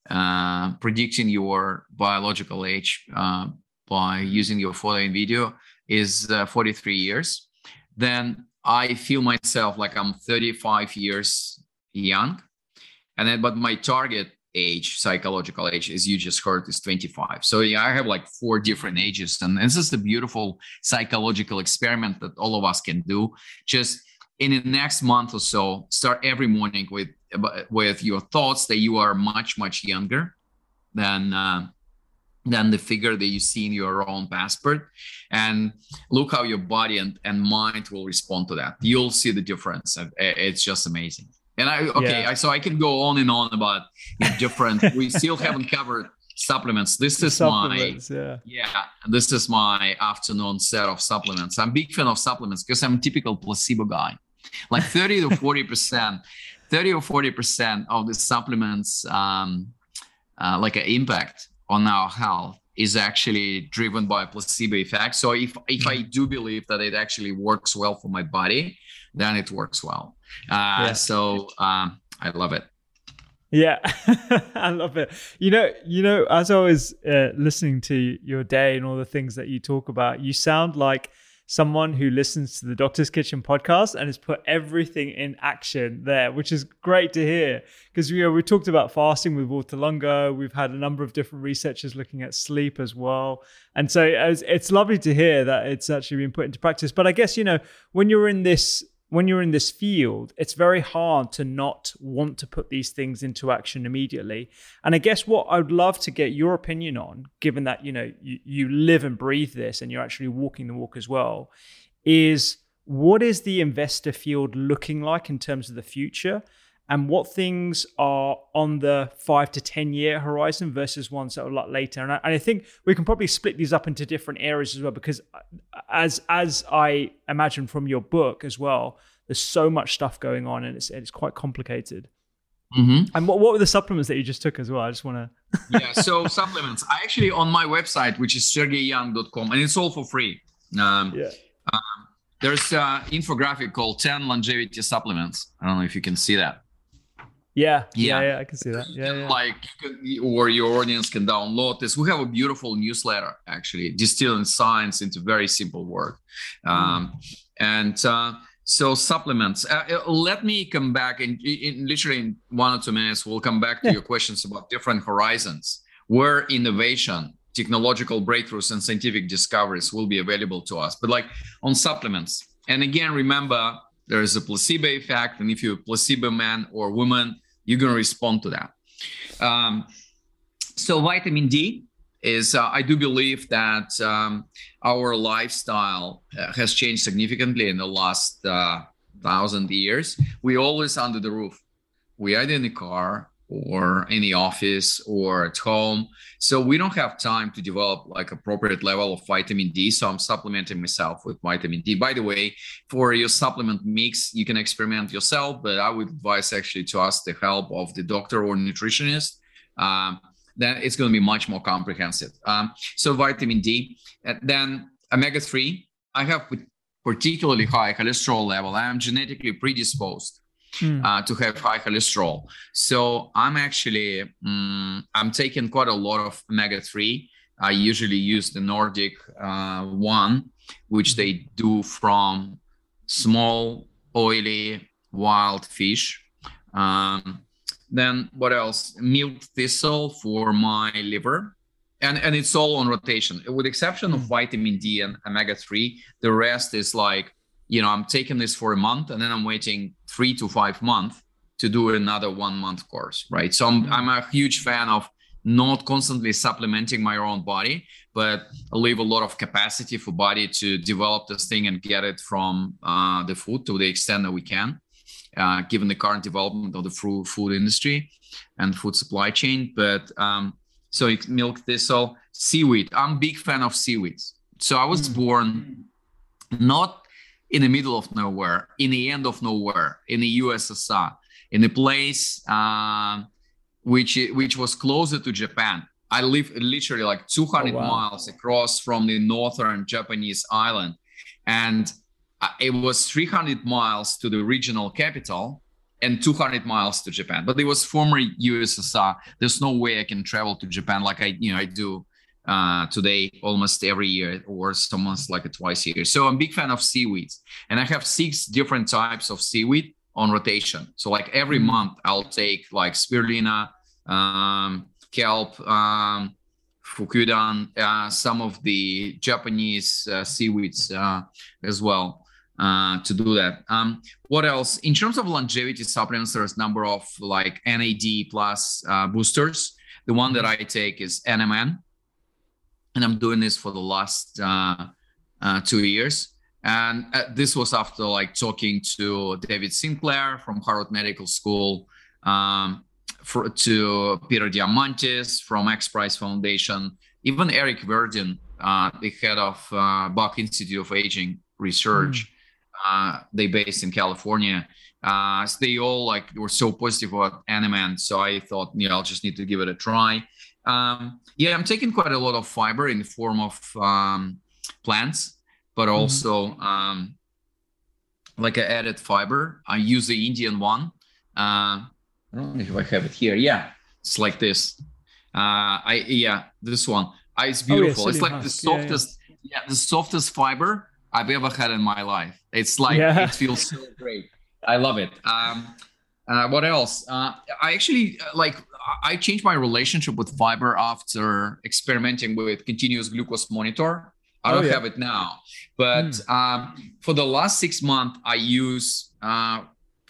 uh, predicting your biological age uh, by using your photo and video is uh, 43 years. Then I feel myself like I'm 35 years young and then but my target age psychological age as you just heard is 25 so yeah i have like four different ages. And this is the beautiful psychological experiment that all of us can do. Just in the next month or so start every morning with with your thoughts that you are much much younger than uh, than the figure that you see in your own passport. And look how your body and, and mind will respond to that. You'll see the difference. It's just amazing and I okay, yeah. I, so I can go on and on about different. we still haven't covered supplements. This is my yeah. yeah. This is my afternoon set of supplements. I'm big fan of supplements because I'm a typical placebo guy. like 30 to 40 percent 30 or 40 percent of the supplements um, uh, like an impact on our health is actually driven by placebo effect so if if i do believe that it actually works well for my body then it works well uh, yeah. so um, i love it yeah, I love it. You know, you know, as I was uh, listening to your day and all the things that you talk about, you sound like someone who listens to the Doctor's Kitchen podcast and has put everything in action there, which is great to hear. Because you know, we talked about fasting with Valter Longo. We've had a number of different researchers looking at sleep as well. And so it's, it's lovely to hear that it's actually been put into practice. But I guess, you know, when you're in this when you're in this field, it's very hard to not want to put these things into action immediately. And I guess what I'd love to get your opinion on, given that you know you, you live and breathe this and you're actually walking the walk as well, is what is the investor field looking like in terms of the future? And what things are on the five to 10 year horizon versus ones that are a lot later. And I, and I, think we can probably split these up into different areas as well, because as, as I imagine from your book as well, there's so much stuff going on and it's, it's quite complicated. Mm-hmm. And what, what were the supplements that you just took as well? I just want to. yeah, so supplements. I actually on my website, which is sergeyyoung.com, and it's all for free. Um, yeah. Um, there's an infographic called 10 longevity supplements. I don't know if you can see that. Yeah, yeah, yeah, I can see that. Yeah, yeah. like or your audience can download this. We have a beautiful newsletter actually, distilling science into very simple word, um, mm. and uh, so supplements. Uh, uh, let me come back in, in, literally in one or two minutes. We'll come back to yeah. your questions about different horizons where innovation, technological breakthroughs, and scientific discoveries will be available to us. But like on supplements, and again, remember there is a placebo effect, and if you're a placebo man or woman you're going to respond to that. Um, so vitamin D is uh, I do believe that um, our lifestyle uh, has changed significantly in the last uh, thousand years. We always under the roof. We either in the car or in the office or at home. So we don't have time to develop like appropriate level of vitamin D. So I'm supplementing myself with vitamin D. By the way, for your supplement mix, you can experiment yourself, but I would advise actually to ask the help of the doctor or nutritionist. Um, then it's going to be much more comprehensive. Um, so vitamin D, and then omega three. I have particularly high cholesterol level. I am genetically predisposed mm. uh, to have high cholesterol. So I'm actually um, I'm taking quite a lot of omega three. I usually use the Nordic uh, one, which they do from small oily wild fish. Um, then what else? Milk thistle for my liver. And, and it's all on rotation with exception of hmm. vitamin d and omega-3 the rest is like you know i'm taking this for a month and then i'm waiting three to five months to do another one month course right? So I'm, I'm a huge fan of not constantly supplementing my own body but leave a lot of capacity for body to develop this thing and get it from uh, the food to the extent that we can uh, given the current development of the food, food industry and food supply chain. But um, so milk thistle seaweed. I'm big fan of seaweeds. So i was mm. born not in the middle of nowhere, in the end of nowhere, in the USSR, in a place uh, which which was closer to Japan. I live literally like 200 oh, wow. miles across from the northern Japanese island, and uh, it was 300 miles to the regional capital and 200 miles to Japan. But it was former USSR. There's no way I can travel to Japan like I you know I do uh, today almost every year or almost like a twice a year. So I'm a big fan of seaweeds and I have six different types of seaweed on rotation. So like every mm-hmm. month I'll take like spirulina, um, kelp, um, fucoidan, uh, some of the Japanese uh, seaweeds uh, as well uh, to do that. Um, what else? In terms of longevity supplements, there's a number of like NAD plus uh, boosters. The one that mm-hmm. I take is NMN, and I'm doing this for the last uh, uh, two years. And uh, this was after like talking to David Sinclair from Harvard Medical School, um, for, to Peter Diamandis from X Prize Foundation, even Eric Verdin, uh, the head of uh, Buck Institute of Aging Research, Uh, they based in California. Uh, so they all like were so positive about NMN. So I thought, you know, I'll just need to give it a try. Um, yeah, I'm taking quite a lot of fiber in the form of um, plants, but mm-hmm. also mm-hmm. um, like an added fiber. I use the Indian one. Uh, I don't know if I have it here. Yeah, it's like this. Uh, I yeah, this one. Uh, it's beautiful. Oh, yeah, it's like the softest, yeah, yeah. yeah, the softest fiber I've ever had in my life. It's like it feels so great. I love it. Um, uh, what else? Uh, I actually uh, like. I changed my relationship with fiber after experimenting with continuous glucose monitor. I oh, don't yeah. have it now, but mm. um, for the last six months, I use uh,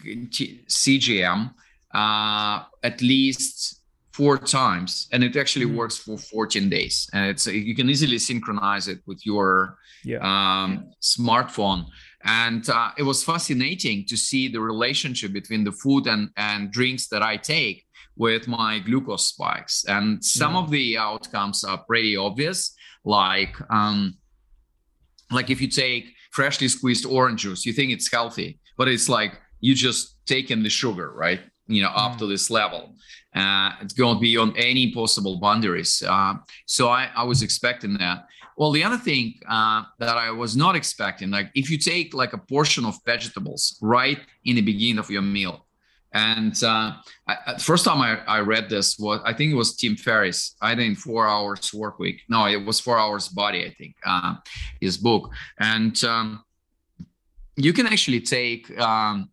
CGM uh, at least four times, and it actually mm. works for 14 days. And it's you can easily synchronize it with your yeah. Um, smartphone. And uh, it was fascinating to see the relationship between the food and, and drinks that I take with my glucose spikes. And some of the outcomes are pretty obvious, like um, like if you take freshly squeezed orange juice, you think it's healthy, but it's like you just taken the sugar, right? You know, up mm. to this level. Uh, it's going beyond any possible boundaries. Uh, so I, I was expecting that. Well, the other thing uh, that I was not expecting, like if you take like a portion of vegetables right in the beginning of your meal, and uh, I, first time I, I read this was I think it was Tim Ferriss, I think Four Hours Work Week. No, it was Four Hours Body. I think uh, his book, and um, you can actually take um,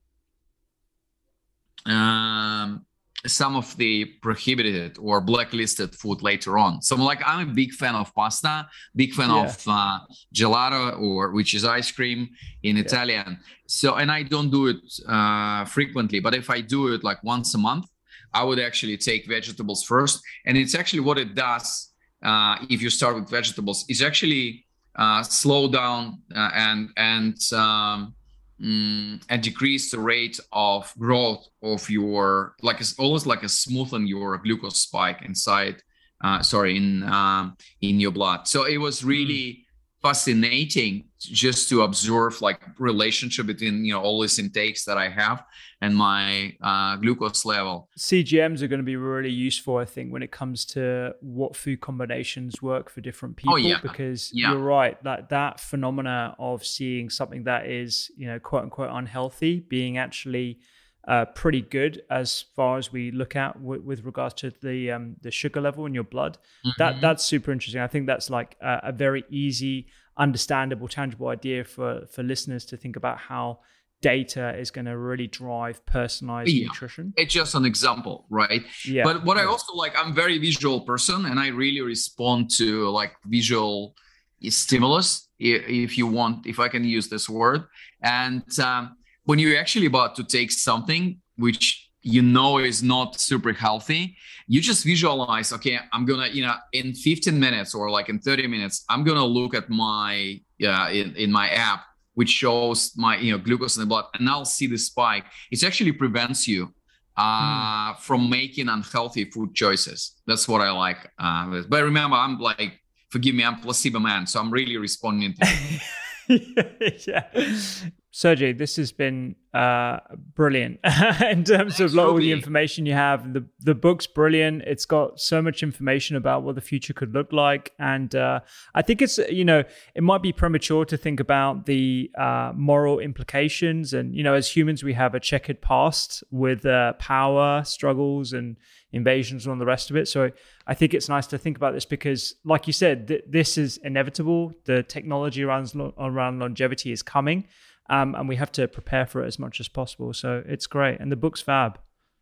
um, some of the prohibited or blacklisted food later on. So like I'm a big fan of pasta, big fan yeah. of uh, gelato or which is ice cream in yeah. Italian. So and I don't do it uh, frequently, but if I do it like once a month, I would actually take vegetables first. And it's actually what it does uh, if you start with vegetables is actually uh, slow down uh, and and um, mm, and decrease the rate of growth of your like it's almost like a smoothen your glucose spike inside uh, sorry in um, in your blood. So it was really mm fascinating just to observe like relationship between you know all these intakes that i have and my uh, glucose level cgms are going to be really useful i think when it comes to what food combinations work for different people oh, yeah. because yeah. you're right that that phenomena of seeing something that is you know quote unquote unhealthy being actually uh, pretty good as far as we look at w- with regards to the um, the sugar level in your blood. Mm-hmm. That that's super interesting. I think that's like a, a, very easy, understandable, tangible idea for for listeners to think about how data is going to really drive personalized yeah. nutrition. It's just an example, right? Yeah. But what I also like, I'm very visual person, and I really respond to like visual stimulus, if you want, if I can use this word, and. Um, when you're actually about to take something which you know is not super healthy you just visualize okay i'm gonna you know in 15 minutes or like in 30 minutes i'm gonna look at my yeah uh, in, in my app which shows my you know glucose in the blood and i'll see the spike. It actually prevents you uh, mm. from making unhealthy food choices. That's what i like uh, but remember i'm like forgive me i'm placebo man so i'm really responding to yeah Sergey, this has been uh, brilliant in terms Thanks, of like, all the information you have. The the book's brilliant. It's got so much information about what the future could look like, and uh, I think it's you know it might be premature to think about the uh, moral implications. And you know, as humans, we have a checkered past with uh, power struggles and invasions and all the rest of it. So I think it's nice to think about this because, like you said, th- this is inevitable. The technology around around longevity is coming um, and we have to prepare for it as much as possible. So it's great, and the book's fab.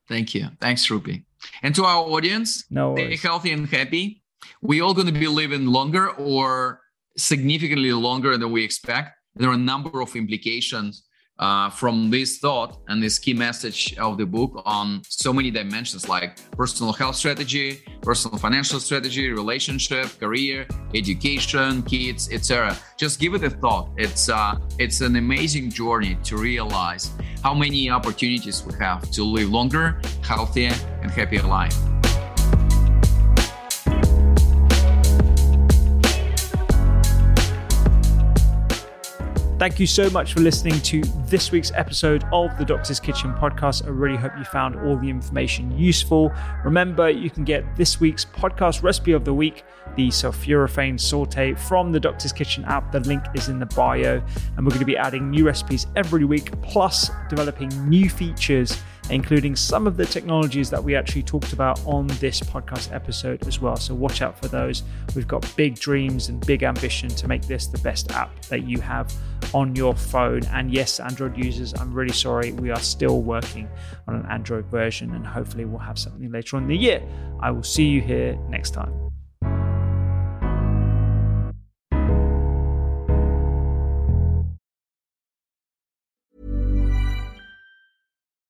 Thank you, thanks, Rupy, and to our audience. No, stay healthy and happy. We all going to be living longer or significantly longer than we expect. There are a number of implications uh, from this thought and this key message of the book on so many dimensions like personal health strategy, personal financial strategy, relationship, career, education, kids, etc. Just give it a thought. It's uh, it's an amazing journey to realize how many opportunities we have to live longer, healthier, and happier life. Thank you so much for listening to this week's episode of the Doctor's Kitchen podcast. I really hope you found all the information useful. Remember, you can get this week's podcast recipe of the week, the sulforaphane saute from the Doctor's Kitchen app. The link is in the bio, and we're going to be adding new recipes every week, plus developing new features including some of the technologies that we actually talked about on this podcast episode as well. So watch out for those. We've got big dreams and big ambition to make this the best app that you have on your phone. And yes, Android users, I'm really sorry. We are still working on an Android version and hopefully we'll have something later on in the year. I will see you here next time.